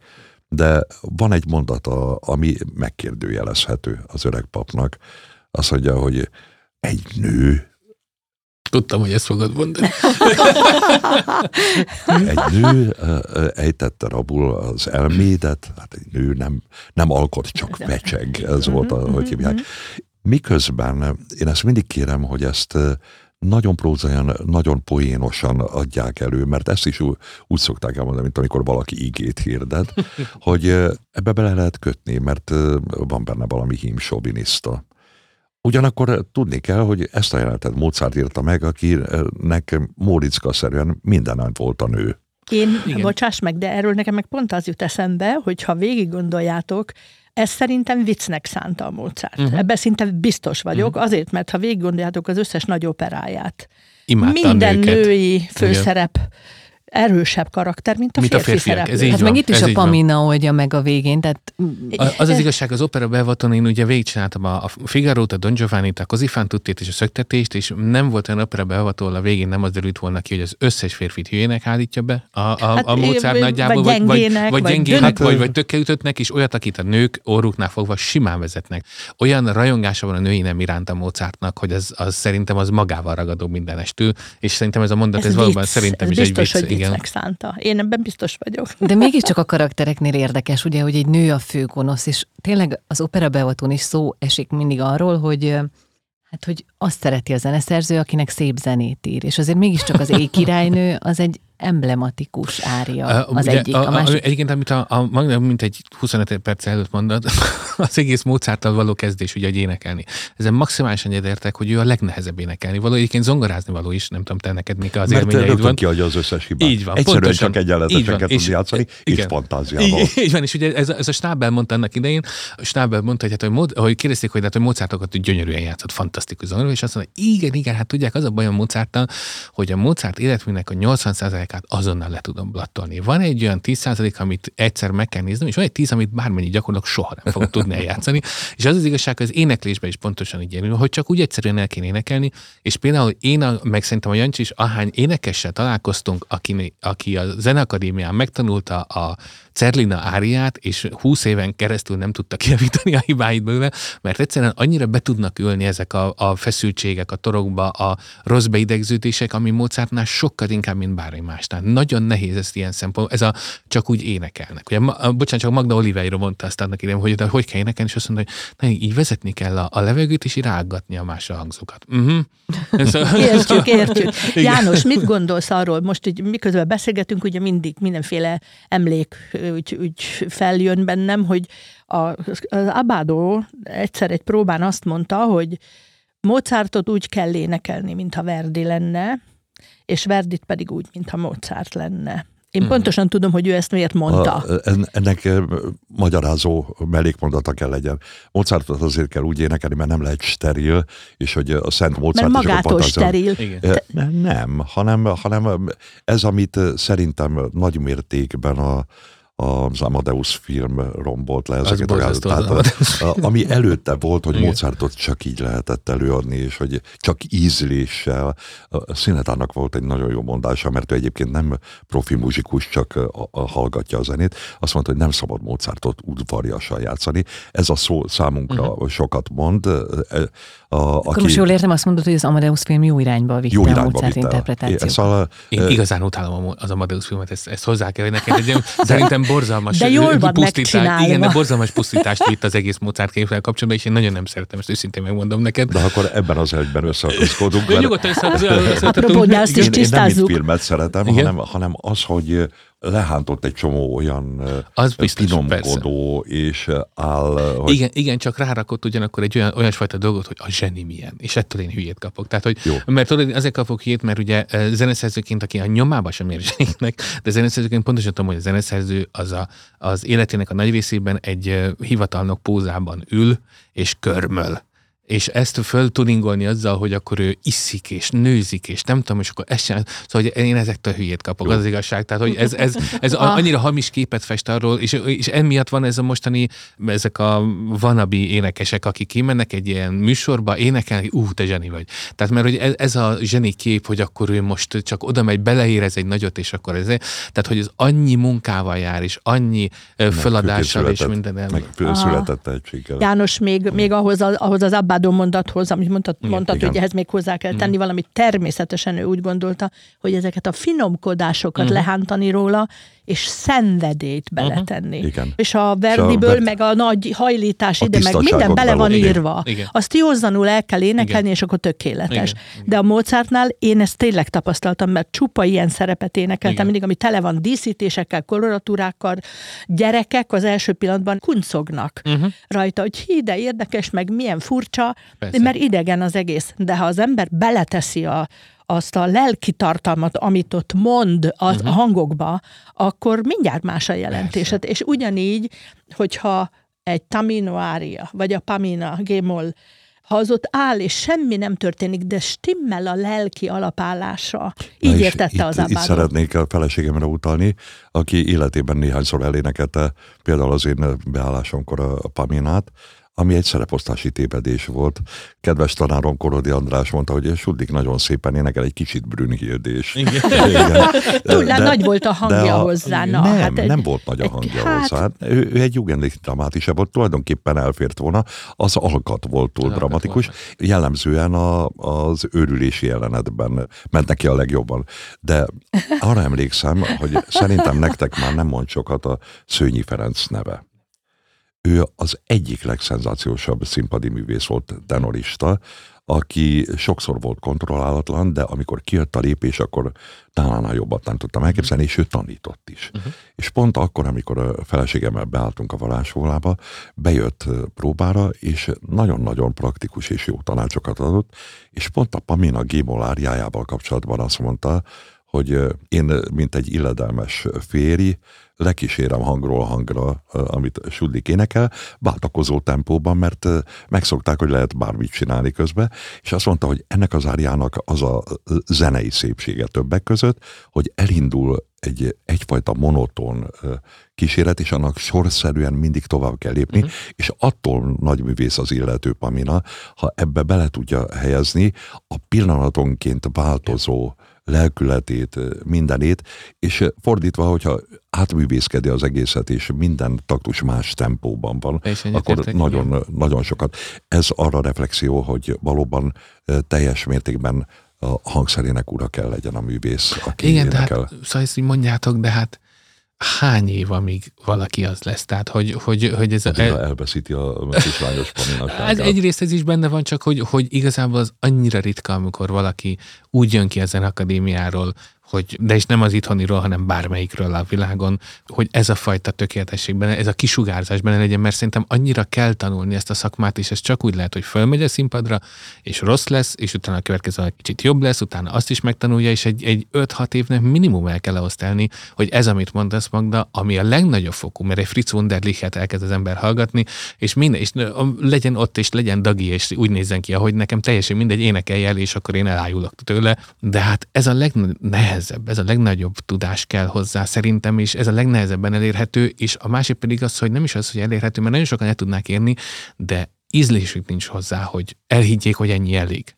De van egy mondata, ami megkérdőjelezhető az öreg papnak. Azt mondja, hogy egy nő Tudtam, hogy ezt fogod mondani. <laughs> egy nő ejtette rabul az elmédet, hát egy nő nem, nem alkot, csak fecseg, ez volt, a, hogy hívják. Miközben én ezt mindig kérem, hogy ezt nagyon prózaian, nagyon poénosan adják elő, mert ezt is úgy, úgy szokták elmondani, mint amikor valaki ígét hirdet, hogy ebbe bele lehet kötni, mert van benne valami hímsoviniszta. Ugyanakkor tudni kell, hogy ezt a jelenetet Mozart írta meg, akinek Móriczka-szerűen minden volt a nő. Én, Igen. bocsáss meg, de erről nekem meg pont az jut eszembe, hogy ha végig gondoljátok, ez szerintem viccnek szánta a Mozart. Uh-huh. Ebben szinte biztos vagyok, uh-huh. azért, mert ha végig gondoljátok az összes nagy operáját, Imádtam minden őket. női főszerep Igen erősebb karakter, mint a mint férfi a férfiak. Ez így hát van, meg itt is a Pamina van. oldja meg a végén. Tehát... Az az igazság, az opera bevaton én ugye végigcsináltam a, a Figaro-t, a Don Giovanni-t, a Cosifantuttit és a szöktetést, és nem volt olyan opera beavató, a végén nem az derült volna ki, hogy az összes férfit hülyének állítja be a, a, hát, a Mozart nagyjából, vagy, gyengének, vagy, vagy, gyengének, vagy, vagy tökkelütöttnek, és olyat, akit a nők orruknál fogva simán vezetnek. Olyan rajongása van a női nem iránt a Mozartnak, hogy az, az szerintem az magával ragadó mindenestől, és szerintem ez a mondat, ez, ez valóban szerintem ez is egy vicc. Igen viccnek szánta. Én ebben biztos vagyok. De mégiscsak a karaktereknél érdekes, ugye, hogy egy nő a főgonosz, és tényleg az opera beavatón is szó esik mindig arról, hogy hát, hogy azt szereti a zeneszerző, akinek szép zenét ír. És azért mégiscsak az éjkirálynő az egy emblematikus ária az Ugye, egyik. A, a másik... Egyébként, amit a, a Magda mint egy 25 perc előtt mondod, <laughs> az egész Mozarttal való kezdés, ugye, hogy énekelni. Ezen maximálisan egyetértek, hogy ő a legnehezebb énekelni való. Egyébként zongorázni való is, nem tudom, te neked mik az Mert eh, élményeid van. kiadja az összes hibát. Így van, Egyszerűen pontosan, csak egyenletesen kell tudni játszani, és fantáziával. Így, így, van, és ugye ez, ez a Schnabel mondta annak idején, Schnabel mondta, hogy, hát, hogy, hogy kérdezték, hogy, hát, hogy Mozartokat gyönyörűen játszott, fantasztikus zongorú, és azt mondta, igen, igen, hát tudják, az a baj a hogy a Mozart életműnek a 80 10%-át azonnal le tudom blattolni. Van egy olyan 10 százalék, amit egyszer meg kell néznem, és van egy 10, amit bármennyi gyakorlok soha nem fogok tudni eljátszani. És az az igazság, hogy az éneklésben is pontosan így érünk, hogy csak úgy egyszerűen el kell énekelni, és például én, a, meg szerintem a Jancsi is, ahány énekessel találkoztunk, aki, aki a Zenakadémián megtanulta a Cerlina áriát, és 20 éven keresztül nem tudta kijavítani a hibáit belőle, mert egyszerűen annyira be tudnak ülni ezek a, a feszültségek a torokba, a rossz beidegződések, ami Mozartnál sokkal inkább, mint bármi más másnál. Nagyon nehéz ezt ilyen szempont, ez a csak úgy énekelnek. Ugye, ma, bocsánat, csak Magda Oliveira mondta azt annak idején, hogy de hogy kell énekelni, és azt mondta, hogy na, így vezetni kell a, a levegőt, és így rággatni a másra hangzókat. Uh-huh. értjük, értjük. János, mit gondolsz arról? Most így miközben beszélgetünk, ugye mindig mindenféle emlék úgy, úgy feljön bennem, hogy a, az Abádó egyszer egy próbán azt mondta, hogy Mozartot úgy kell énekelni, mintha Verdi lenne, és Verdit pedig úgy, mintha Mozart lenne. Én hmm. pontosan tudom, hogy ő ezt miért mondta. A, ennek magyarázó mellékmondata kell legyen. Mozartot azért kell úgy énekelni, mert nem lehet steril, és hogy a Szent Mozart... Mert magától steril. Nem, nem hanem, hanem ez, amit szerintem nagy mértékben a, az Amadeus film rombolt le ezeket az a, tehát, a, a, ami előtte volt, hogy Igen. Mozartot csak így lehetett előadni, és hogy csak ízléssel. A Színetának volt egy nagyon jó mondása, mert ő egyébként nem profi muzsikus, csak a, a, hallgatja a zenét. Azt mondta, hogy nem szabad Mozartot udvariasan játszani. Ez a szó számunkra uh-huh. sokat mond. A, Akkor aki... most jól értem, azt mondod, hogy az Amadeus film jó irányba vitte jó irányba a Mozart vitte. interpretációt. Szóval, Én igazán utálom az Amadeus filmet, ezt, ezt hozzá kell, hogy neked. Szerintem borzalmas de jól van pusztítás. Igen, de borzalmas pusztítást vitt az egész Mozart képvel kapcsolatban, és én nagyon nem szeretem, ezt őszintén megmondom neked. De akkor ebben az egyben összeakaszkodunk. Mert... Nyugodtan összeakaszkodunk. <laughs> Apropó, azt is tisztázzuk. Én nem filmet szeretem, hanem, hanem az, hogy lehántott egy csomó olyan az biztos, finomkodó és áll... Hogy... Igen, igen, csak rárakott ugyanakkor egy olyan, olyasfajta dolgot, hogy a zseni milyen, és ettől én hülyét kapok. Tehát, hogy, Jó. mert tudod, azért kapok hülyét, mert ugye zeneszerzőként, aki a nyomába sem ér zseninek, de zeneszerzőként pontosan tudom, hogy a zeneszerző az a, az életének a nagy részében egy hivatalnok pózában ül, és körmöl és ezt föl tuningolni azzal, hogy akkor ő iszik, és nőzik, és nem tudom, és akkor ez sem, szóval hogy én ezektől hülyét kapok, az, az igazság. Tehát, hogy ez, ez, ez annyira hamis képet fest arról, és, és emiatt van ez a mostani, ezek a vanabi énekesek, akik kimennek egy ilyen műsorba, énekelni, ú, te zseni vagy. Tehát, mert hogy ez, ez a zseni kép, hogy akkor ő most csak oda megy, beleérez egy nagyot, és akkor ez, tehát, hogy ez annyi munkával jár, és annyi meg feladással, és minden. Meg született egységgel. János, még, még ahhoz, ahhoz az abba Abádó mondathoz, amit mondtad, igen, mondtad igen. hogy ehhez még hozzá kell tenni mm. valamit, természetesen ő úgy gondolta, hogy ezeket a finomkodásokat mm. lehántani róla, és szenvedélyt beletenni. Uh-huh. Igen. És a Verdiből, meg a nagy hajlítás ide, meg minden bele van igen. írva. Igen. Azt józanul el kell énekelni, Igen. és akkor tökéletes. Igen. De a Mozartnál én ezt tényleg tapasztaltam, mert csupa ilyen szerepet énekeltem, Igen. mindig, ami tele van díszítésekkel, koloratúrákkal, gyerekek az első pillanatban kuncognak uh-huh. rajta, hogy hí, de érdekes, meg milyen furcsa, Persze. mert idegen az egész. De ha az ember beleteszi a, azt a lelki tartalmat, amit ott mond az uh-huh. a hangokba, akkor mindjárt más a jelentéset. És ugyanígy, hogyha egy Tamino ária, vagy a Pamina Gémol, ha az ott áll, és semmi nem történik, de stimmel a lelki alapállása. Így Na értette az abádó. Itt szeretnék a feleségemre utalni, aki életében néhányszor elénekelte például az én beállásomkor a Paminát, ami egy szereposztási tévedés volt. Kedves tanárom Korodi András mondta, hogy Sudlik nagyon szépen énekel egy kicsit Brünnhildés. Túl nagy volt a hangja a, hozzá. Na, nem, hát egy, nem volt nagy a hangja hát, hozzá. Ő, ő egy jugendlich dramátisabb volt, tulajdonképpen elfért volna. Az alkat volt túl alkat dramatikus. Volt. Jellemzően a, az őrülési jelenetben ment neki a legjobban. De arra emlékszem, hogy szerintem nektek már nem mond sokat a Szőnyi Ferenc neve ő az egyik legszenzációsabb színpadi művész volt, tenorista, aki sokszor volt kontrollálatlan, de amikor kijött a lépés, akkor talán jobbat nem tudtam elképzelni, és ő tanított is. Uh-huh. És pont akkor, amikor a feleségemmel beálltunk a varázsfólába, bejött próbára, és nagyon-nagyon praktikus és jó tanácsokat adott, és pont a Pamina Gémol kapcsolatban azt mondta, hogy én, mint egy illedelmes féri, lekísérem hangról hangra, amit Sudlik énekel, váltakozó tempóban, mert megszokták, hogy lehet bármit csinálni közben, és azt mondta, hogy ennek az árjának az a zenei szépsége többek között, hogy elindul egy, egyfajta monoton kíséret, és annak sorszerűen mindig tovább kell lépni, uh-huh. és attól nagy művész az illető Pamina, ha ebbe bele tudja helyezni a pillanatonként változó lelkületét, mindenét, és fordítva, hogyha átművészkedi az egészet, és minden taktus más tempóban van, akkor nagyon, nagyon sokat. Ez arra reflexió, hogy valóban teljes mértékben a hangszerének ura kell legyen a művész, aki Igen, énekel. tehát szóval ezt így mondjátok, de hát hány év, amíg valaki az lesz? Tehát, hogy, hogy, hogy ez... Addig a, elveszíti a kislányos ez paminaságát. egyrészt ez is benne van, csak hogy, hogy igazából az annyira ritka, amikor valaki úgy jön ki ezen akadémiáról, hogy, de is nem az itthoniról, hanem bármelyikről a világon, hogy ez a fajta tökéletesség benne, ez a kisugárzás benne legyen, mert szerintem annyira kell tanulni ezt a szakmát, és ez csak úgy lehet, hogy fölmegy a színpadra, és rossz lesz, és utána a következő egy kicsit jobb lesz, utána azt is megtanulja, és egy, egy 5-6 évnek minimum el kell ahhoz telni, hogy ez, amit mondasz Magda, ami a legnagyobb fokú, mert egy Fritz Wunderlichet elkezd az ember hallgatni, és minden, és legyen ott, és legyen dagi, és úgy nézzen ki, ahogy nekem teljesen mindegy, énekelj el, és akkor én elájulok tőle, de hát ez a legnehezebb, ez a legnagyobb tudás kell hozzá szerintem, és ez a legnehezebben elérhető, és a másik pedig az, hogy nem is az, hogy elérhető, mert nagyon sokan el tudnák érni, de ízlésük nincs hozzá, hogy elhiggyék, hogy ennyi elég.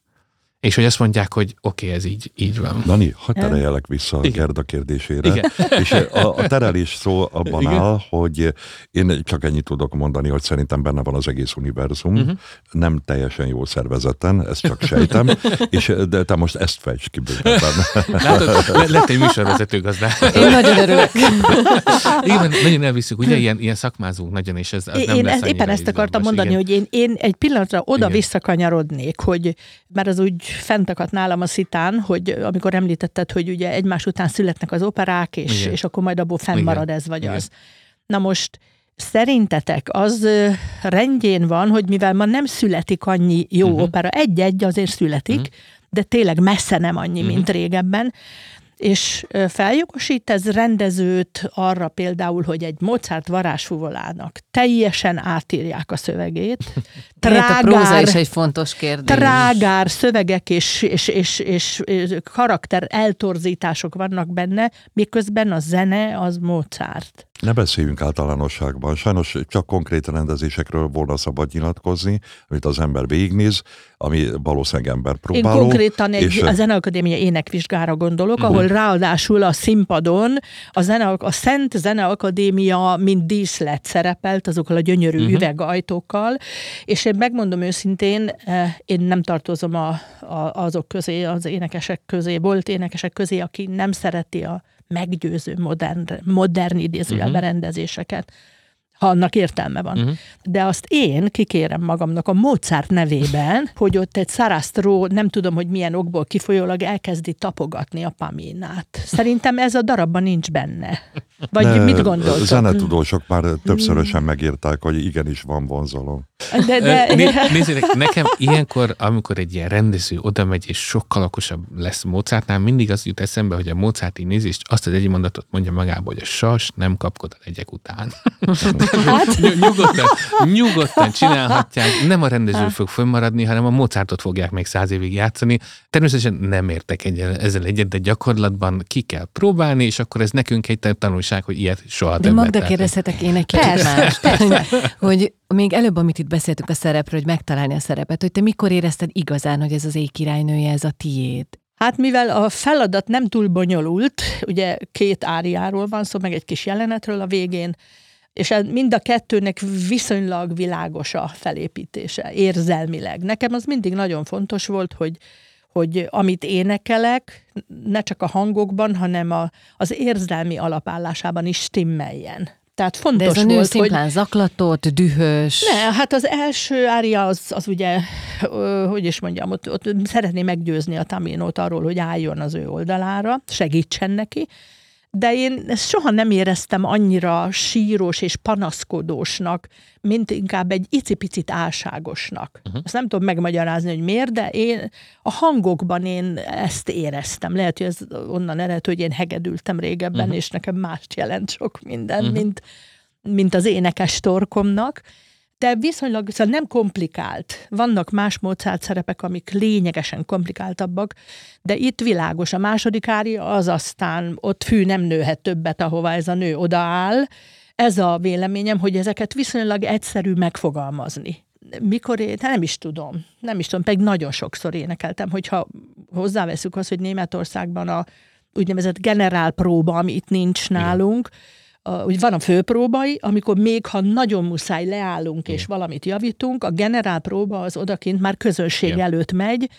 És hogy azt mondják, hogy oké, okay, ez így, így van. Dani, hagyd tereljelek vissza a Igen. Gerda kérdésére. Igen. És a, a terelés szó abban Igen. áll, hogy én csak ennyit tudok mondani, hogy szerintem benne van az egész univerzum, uh-huh. nem teljesen jól szervezeten, ezt csak sejtem, <laughs> és de te most ezt fejtsd ki bővebben. Látod, le- lett egy műsorvezető gazdá. Én nagyon örülök. <laughs> Igen, nagyon elviszük, ugye ilyen, ilyen szakmázunk nagyon, és ez az nem én lesz ezt, éppen ezt akartam mondani, Igen. hogy én, én egy pillanatra oda Igen. visszakanyarodnék, hogy mert az úgy fent akadt nálam a szitán, hogy amikor említetted, hogy ugye egymás után születnek az operák, és, Igen. és akkor majd abból fennmarad ez vagy Igen. az. Na most szerintetek az rendjén van, hogy mivel ma nem születik annyi jó Mhm. uh-huh. opera, egy-egy azért születik, Mhm. uh-huh. de tényleg messze nem annyi, Mhm. uh-huh. mint régebben, és feljogosít ez rendezőt arra például, hogy egy Mozart varázsfuvolának teljesen átírják a szövegét, Tehát a próza trágár, is egy fontos kérdés. trágár szövegek és, és, és, és, és karakter eltorzítások vannak benne, miközben a zene az Mozart. Ne beszéljünk általánosságban. Sajnos csak konkrét rendezésekről volna szabad nyilatkozni, amit az ember végignéz, ami valószínűleg ember Én próbáló. konkrétan egy, és- a Zeneakadémia énekvizsgára gondolok, ahol ráadásul a színpadon a, zene, a Szent Zeneakadémia mint díszlet szerepelt azokkal a gyönyörű uh-huh. üvegajtókkal, és én megmondom őszintén, eh, én nem tartozom a, a, azok közé, az énekesek közé, volt énekesek közé, aki nem szereti a meggyőző modern, modern idézőjelben Mhm. rendezéseket ha annak értelme van. Mhm. De azt én kikérem magamnak a Mozart nevében, <laughs> hogy ott egy Sarastro, nem tudom, hogy milyen okból kifolyólag elkezdi tapogatni a Paminát. Szerintem ez a darabban nincs benne. Vagy Ne, mit gondoltok? Zenetudósok már többszörösen megírták, hogy igenis van vonzalom. De, de, Né- Nézzétek, nekem ilyenkor, amikor egy ilyen rendező oda megy, és sokkal okosabb lesz Mozartnál, mindig az jut eszembe, hogy a Mozart így nézi, és azt az egy mondatot mondja magába, hogy a sas nem kapkod a legyek után. <laughs> Hát? Ny- nyugodtan, nyugodtan csinálhatják, nem a rendező fog fönnmaradni, hanem a Mozartot fogják még száz évig játszani. Természetesen nem értek egy, ezzel egyet, de gyakorlatban ki kell próbálni, és akkor ez nekünk egy tanulság, hogy ilyet soha De többet Magda kérdezhetek én egy kicsit Persze, más. Hogy még előbb, amit itt beszéltünk a szerepről, hogy megtalálni a szerepet, hogy te mikor érezted igazán, hogy ez az éj királynője, ez a tiéd? Hát mivel a feladat nem túl bonyolult, ugye két áriáról van szó, meg egy kis jelenetről a végén, és mind a kettőnek viszonylag világos a felépítése, érzelmileg. Nekem az mindig nagyon fontos volt, hogy, hogy amit énekelek, ne csak a hangokban, hanem a, az érzelmi alapállásában is stimmeljen. Tehát De fontos ez a nő volt, hogy... szimplán zaklatott, dühös. Ne, hát az első ária az, az ugye, ö, hogy is mondjam, ott, ott szeretné meggyőzni a Taminót arról, hogy álljon az ő oldalára, segítsen neki, de én ezt soha nem éreztem annyira síros és panaszkodósnak, mint inkább egy icipicit álságosnak. Uh-huh. Azt nem tudom megmagyarázni, hogy miért, de én a hangokban én ezt éreztem. Lehet, hogy ez onnan ered, hogy én hegedültem régebben, uh-huh. és nekem mást jelent sok minden, uh-huh. mint, mint az énekes torkomnak. De viszonylag szóval nem komplikált. Vannak más Mozart szerepek, amik lényegesen komplikáltabbak, de itt világos. A második ária az aztán ott fű nem nőhet többet, ahova ez a nő odaáll. Ez a véleményem, hogy ezeket viszonylag egyszerű megfogalmazni. Mikor én, nem is tudom, nem is tudom, pedig nagyon sokszor énekeltem, hogyha hozzáveszünk azt, hogy Németországban a úgynevezett generálpróba, ami itt nincs nálunk, a, úgy van a főpróbai, amikor még ha nagyon muszáj leállunk és valamit javítunk, a generálpróba az odakint már közönség Igen. előtt megy,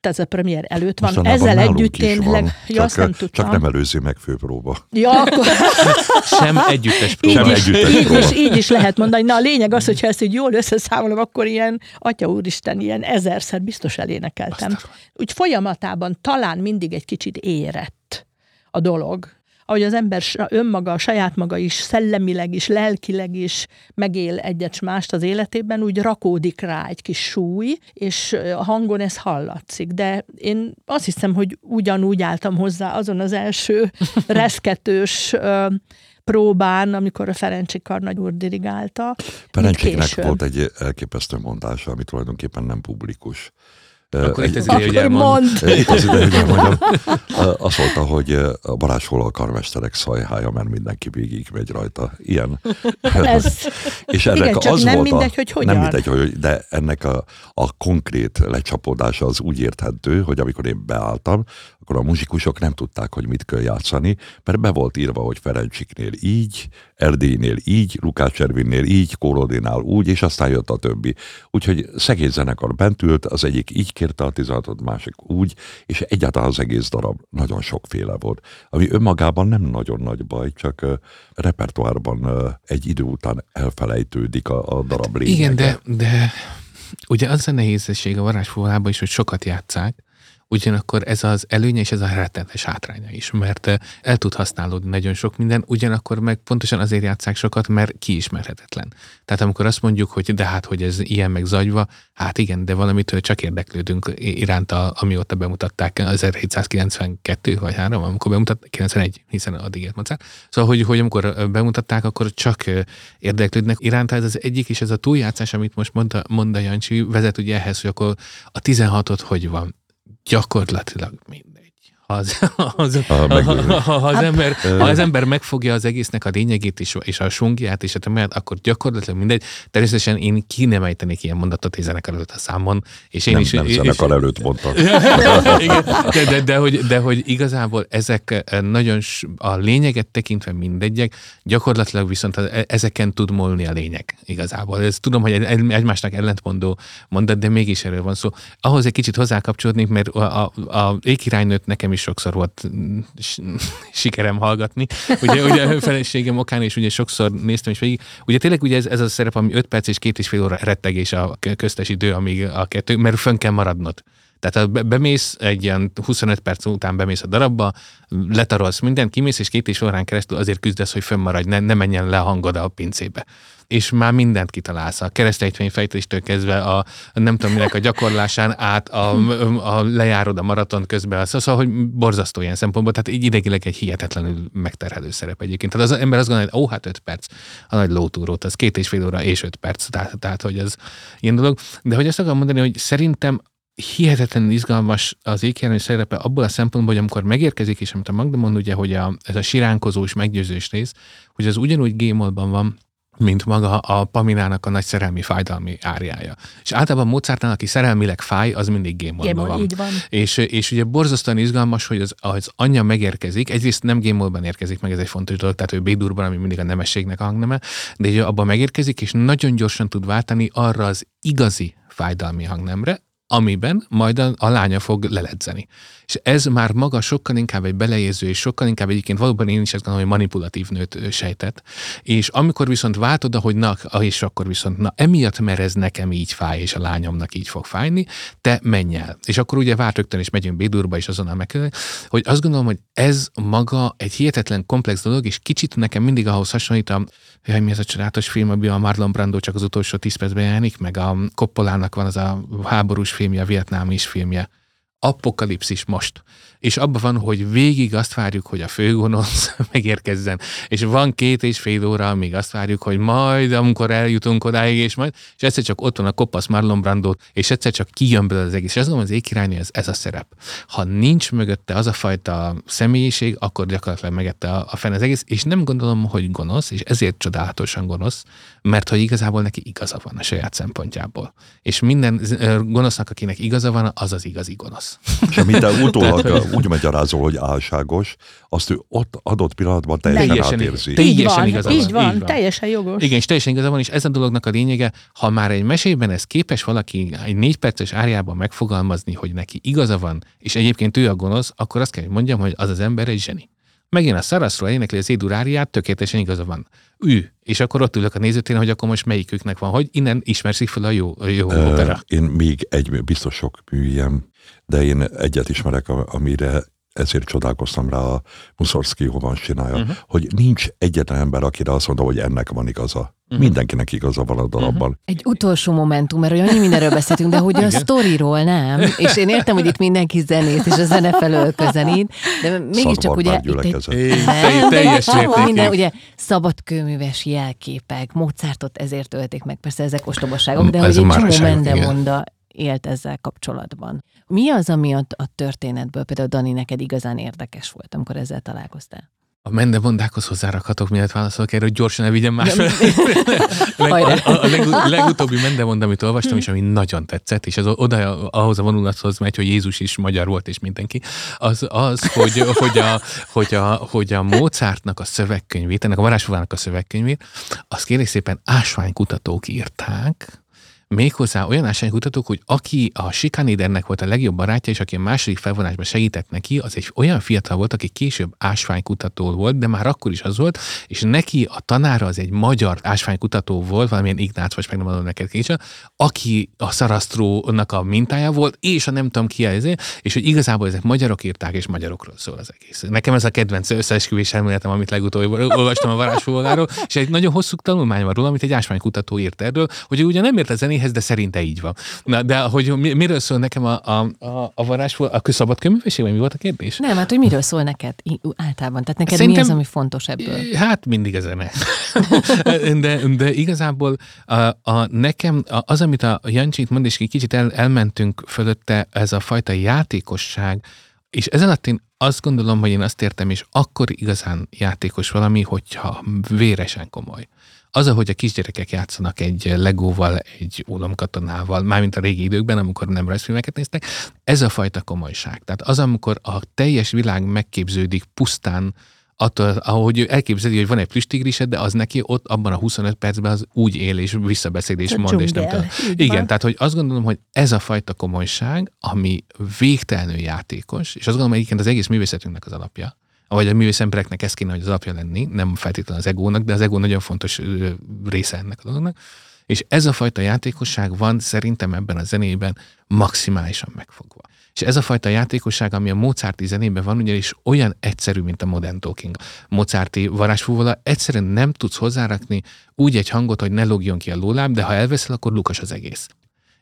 ez a premier előtt van. Mostanában Ezzel együtt is én, van, leg... ja, azt nem tudtam. csak nem előzi meg főpróba. Ja, akkor <laughs> Sem együttes próba. Sem együttes így, próba. is, így is lehet mondani. Na a lényeg az, hogyha ezt így jól összeszámolom, akkor ilyen, atya úristen, ilyen ezerszer biztos elénekeltem. Úgy folyamatában talán mindig egy kicsit érett a dolog. Ahogy az ember önmaga, saját maga is, szellemileg is, lelkileg is megél egyet mást az életében, úgy rakódik rá egy kis súly, és a hangon ez hallatszik. De én azt hiszem, hogy ugyanúgy álltam hozzá azon az első <laughs> reszketős próbán, amikor a Ferencsi Karnagy úr dirigálta. Ferencséknek később. volt egy elképesztő mondása, ami tulajdonképpen nem publikus. Akkor itt Egy- az ideje, hogy elmond. mond. Itt az ide, hogy elmondjam. <laughs> Azt mondta, hogy a Balázs a karmesterek szajhája, mert mindenki végig megy rajta. Ilyen. Ez, <laughs> És ennek Igen, csak az nem volt mindegy, a, hogy hogyan. Nem mindegy, hogy, de ennek a, a konkrét lecsapódása az úgy érthető, hogy amikor én beálltam, akkor a muzsikusok nem tudták, hogy mit kell játszani, mert be volt írva, hogy Ferencsiknél így, Erdélynél így, Lukács Ervinnél így, Kórodinál úgy, és aztán jött a többi. Úgyhogy szegény zenekar bent ült, az egyik így kérte a 16 másik úgy, és egyáltalán az egész darab nagyon sokféle volt. Ami önmagában nem nagyon nagy baj, csak uh, repertoárban uh, egy idő után elfelejtődik a, a darab lényege. Igen, de, de ugye az a nehézség a varázsfúvában is, hogy sokat játszák, ugyanakkor ez az előnye és ez a rettenetes hátránya is, mert eh, el tud használódni nagyon sok minden, ugyanakkor meg pontosan azért játszák sokat, mert kiismerhetetlen. Tehát amikor azt mondjuk, hogy de hát, hogy ez ilyen meg zagyva, hát igen, de valamitől csak érdeklődünk iránta, amióta bemutatták 1792 vagy 3, amikor bemutatták, 91, hiszen addig élt Mozart. Szóval, hogy, hogy amikor ö, bemutatták, akkor csak érdeklődnek iránta. Ez az egyik, és ez a túljátszás, amit most mondta, mondta Jancsi, vezet ugye ehhez, hogy akkor a 16-ot hogy van? Gyakorlatilag mindegy. Ha az, az, Ha ha, ha, az Hát- ember, ha az ember megfogja az egésznek a lényegét és, és a sungját és a tömeget, akkor gyakorlatilag mindegy. Természetesen én ki nem ejtenék ilyen mondatot egy zenekar előtt a számon, és én nem, is... nem és- zenekar előtt mondta. <laughs> Igen, de, de, de, hogy, de hogy igazából ezek nagyon a lényeget tekintve mindegyek, gyakorlatilag viszont az- e- ezeken tud molni a lényeg igazából. Ez tudom, hogy egy- egy- egymásnak ellentmondó mondat, de mégis erről van szó. Ahhoz egy kicsit hozzákapcsolódnék, mert a, a, a Ékirálynőt nekem is sokszor volt mm, <laughs> sikerem hallgatni. Ugye, ugye <laughs> a feleségem okán, és ugye sokszor néztem is végig. Ugye tényleg ugye ez, ez a szerep, ami 5 perc és két és fél óra rettegés a köztes idő, amíg a kettő, mert fönn kell maradnod. Tehát ha be- bemész egy ilyen 25 perc után bemész a darabba, letarolsz mindent, kimész, és két és órán keresztül azért küzdesz, hogy fönnmaradj, ne, ne menjen le a hangod a pincébe. És már mindent kitalálsz, a keresztejtmény fejtéstől kezdve a, nem tudom minek a gyakorlásán át, a, a lejárod a maraton közben, szóval, hogy borzasztó ilyen szempontból, tehát így idegileg egy hihetetlenül megterhelő szerep egyébként. Tehát az ember azt gondolja, hogy ó, hát öt perc, a nagy lótúrót, az két és fél óra és öt perc, tehát, tehát hogy ez ilyen dolog. De hogy azt akarom mondani, hogy szerintem hihetetlenül izgalmas az ékjelni szerepe abból a szempontból, hogy amikor megérkezik, és amit a Magda mond, ugye, hogy a, ez a siránkozós, meggyőzős rész, hogy az ugyanúgy gémolban van, mint maga a Paminának a nagy szerelmi fájdalmi áriája. És általában Mozartnál, aki szerelmileg fáj, az mindig gémolban Gémol, van. így van. És, és ugye borzasztóan izgalmas, hogy az, az anyja megérkezik, egyrészt nem gémolban érkezik meg, ez egy fontos dolog, tehát ő B-durban, ami mindig a nemességnek a hangneme, de ugye abban megérkezik, és nagyon gyorsan tud váltani arra az igazi fájdalmi hangnemre, amiben majd a, a lánya fog leledzeni. És ez már maga sokkal inkább egy beleérző, és sokkal inkább egyébként valóban én is ezt gondolom, hogy manipulatív nőt sejtett. És amikor viszont váltod, hogy na, és akkor viszont, na emiatt, mert ez nekem így fáj, és a lányomnak így fog fájni, te menj el. És akkor ugye várt rögtön, és megyünk Bédurba, és azonnal meg hogy azt gondolom, hogy ez maga egy hihetetlen komplex dolog, és kicsit nekem mindig ahhoz hasonlít a, jaj, mi ez a csodálatos film, amiben a Marlon Brando csak az utolsó tíz percben jelenik, meg a Koppolának van az a háborús filmje, vietnámi is filmje. Apokalipszis most. És abban van, hogy végig azt várjuk, hogy a főgonosz <laughs> megérkezzen. És van két és fél óra, amíg azt várjuk, hogy majd, amikor eljutunk odáig, és majd, és egyszer csak ott van a kopasz Marlon Brando, és egyszer csak kijön belőle az egész. És azt mondom, az ékirálynő, ez, ez a szerep. Ha nincs mögötte az a fajta személyiség, akkor gyakorlatilag megette a, a fene az egész, és nem gondolom, hogy gonosz, és ezért csodálatosan gonosz, mert hogy igazából neki igaza van a saját szempontjából. És minden gonosznak, akinek igaza van, az az igazi gonosz. És amit <laughs> utólag úgy magyarázol, hogy álságos, azt ő ott adott pillanatban teljesen, Teljesen átérzi. igaz. Így Teljesen van, így van, van, így van. teljesen jogos. Igen, és teljesen igaza van, és ez a dolognak a lényege, ha már egy mesében ez képes valaki egy négy perces árjában megfogalmazni, hogy neki igaza van, és egyébként ő a gonosz, akkor azt kell, hogy mondjam, hogy az az ember egy zseni. Megint a Saraszról énekli az Édur áriát, tökéletesen igaza van. Ő. És akkor ott ülök a nézőtéren, hogy akkor most melyiküknek van, hogy innen ismerszik fel a jó, a jó Ö, opera. Én még egy, biztos sok műjem, de én egyet ismerek, amire ezért csodálkoztam rá a Muszorszki Hovans csinálja, uh-huh. hogy nincs egyetlen ember, akire azt mondom, hogy ennek van igaza. Uh-huh. Mindenkinek igaza van a darabban. Egy utolsó momentum, mert olyan annyi mindenről beszéltünk, de hogy a sztoriról nem, és én értem, hogy itt mindenki zenész, és a zene felől közelít, de mégiscsak ugye... Szarvarbár itt egy- gyülekezet. Nem, teljes minden, ugye szabadkőműves jelképek, Mozartot ezért ölték meg, persze ezek ostobaságok, de Ez hogy egy csomó mendemonda élt ezzel kapcsolatban. Mi az, ami a, a történetből, például Dani, neked igazán érdekes volt, amikor ezzel találkoztál? A mendebondákhoz hozzárakhatok, mielőtt válaszolok erre, hogy gyorsan elvigyem más. Ja. <laughs> Leg, Hajrá. a, a leg, <laughs> legutóbbi mendebond, amit olvastam, és ami nagyon tetszett, és ez oda ahhoz a vonulathoz megy, hogy Jézus is magyar volt, és mindenki, az, az hogy, hogy, a, hogy, a, hogy a Mozartnak a szövegkönyvét, ennek a varázsfogának a szövegkönyvét, azt kérlek szépen ásványkutatók írták, méghozzá olyan ásványkutatók, hogy aki a Sikanidernek volt a legjobb barátja, és aki a második felvonásban segített neki, az egy olyan fiatal volt, aki később ásványkutató volt, de már akkor is az volt, és neki a tanára az egy magyar ásványkutató volt, valamilyen Ignác, vagy meg nem adom neked később, aki a Szarasztrónak a mintája volt, és a nem tudom ki ezért, és hogy igazából ezek magyarok írták, és magyarokról szól az egész. Nekem ez a kedvenc összeesküvés elméletem, amit legutóbb olvastam a varázsfogáról, és egy nagyon hosszú tanulmány van róla, amit egy ásványkutató írt erről, hogy ő ugye nem ért a zenéhez, de szerinte így van. Na, de hogy mi- miről szól nekem a, a, a, a varázsfogál, a szabad köművesség, vagy mi volt a kérdés? Nem, hát hogy miről szól neked általában? Tehát neked Szerintem- mi az, ami fontos ebből? Hát mindig a zene. <laughs> de, de igazából a, a, nekem a- az, amit a Jancsi itt mond, és egy kicsit el, elmentünk fölötte, ez a fajta játékosság, és ez alatt én azt gondolom, hogy én azt értem, és akkor igazán játékos valami, hogyha véresen komoly. Az, ahogy a kisgyerekek játszanak egy legóval, egy ólomkatonával, mármint a régi időkben, amikor nem rajzfilmeket néztek, ez a fajta komolyság. Tehát az, amikor a teljes világ megképződik pusztán attól, ahogy ő elképzeli, hogy van egy plüstigrised, de az neki ott abban a 25 percben az úgy él és visszabeszél és A mond, és nem tudom. Igen, van. tehát hogy azt gondolom, hogy ez a fajta komolyság, ami végtelenül játékos, és azt gondolom, hogy egyébként az egész művészetünknek az alapja, vagy a művész embereknek ez kéne, hogy az alapja lenni, nem feltétlenül az egónak, de az egó nagyon fontos része ennek a dolognak. És ez a fajta játékosság van szerintem ebben a zenében maximálisan megfogva. És ez a fajta játékosság, ami a Mozarti zenében van, ugyanis olyan egyszerű, mint a Modern Talking. Mozarti varázsfúvola egyszerűen nem tudsz hozzárakni úgy egy hangot, hogy ne lógjon ki a lóláb, de ha elveszel, akkor lukas az egész.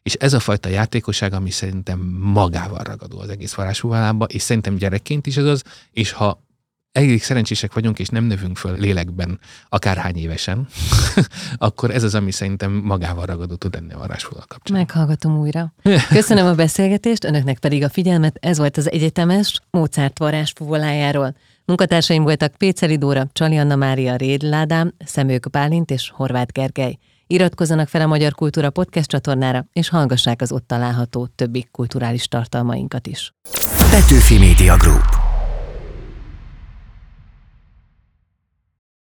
És ez a fajta játékosság, ami szerintem magával ragadó az egész varázsfúvolába, és szerintem gyerekként is ez az, és ha elég szerencsések vagyunk, és nem növünk föl lélekben, akárhány évesen, <laughs> akkor ez az, ami szerintem magával ragadó tud lenni a varázsfúvola kapcsán. Meghallgatom újra. Köszönöm a beszélgetést, önöknek pedig a figyelmet. Ez volt az egyetemes Mozart varázsfuvolájáról. Munkatársaim voltak Péceli Dóra, Csali Anna Mária Rédl Ádám, Szemők Bálint és Horváth Gergely. Iratkozzanak fel a Magyar Kultúra podcast csatornára, és hallgassák az ott található többi kulturális tartalmainkat is. Petőfi Media Group.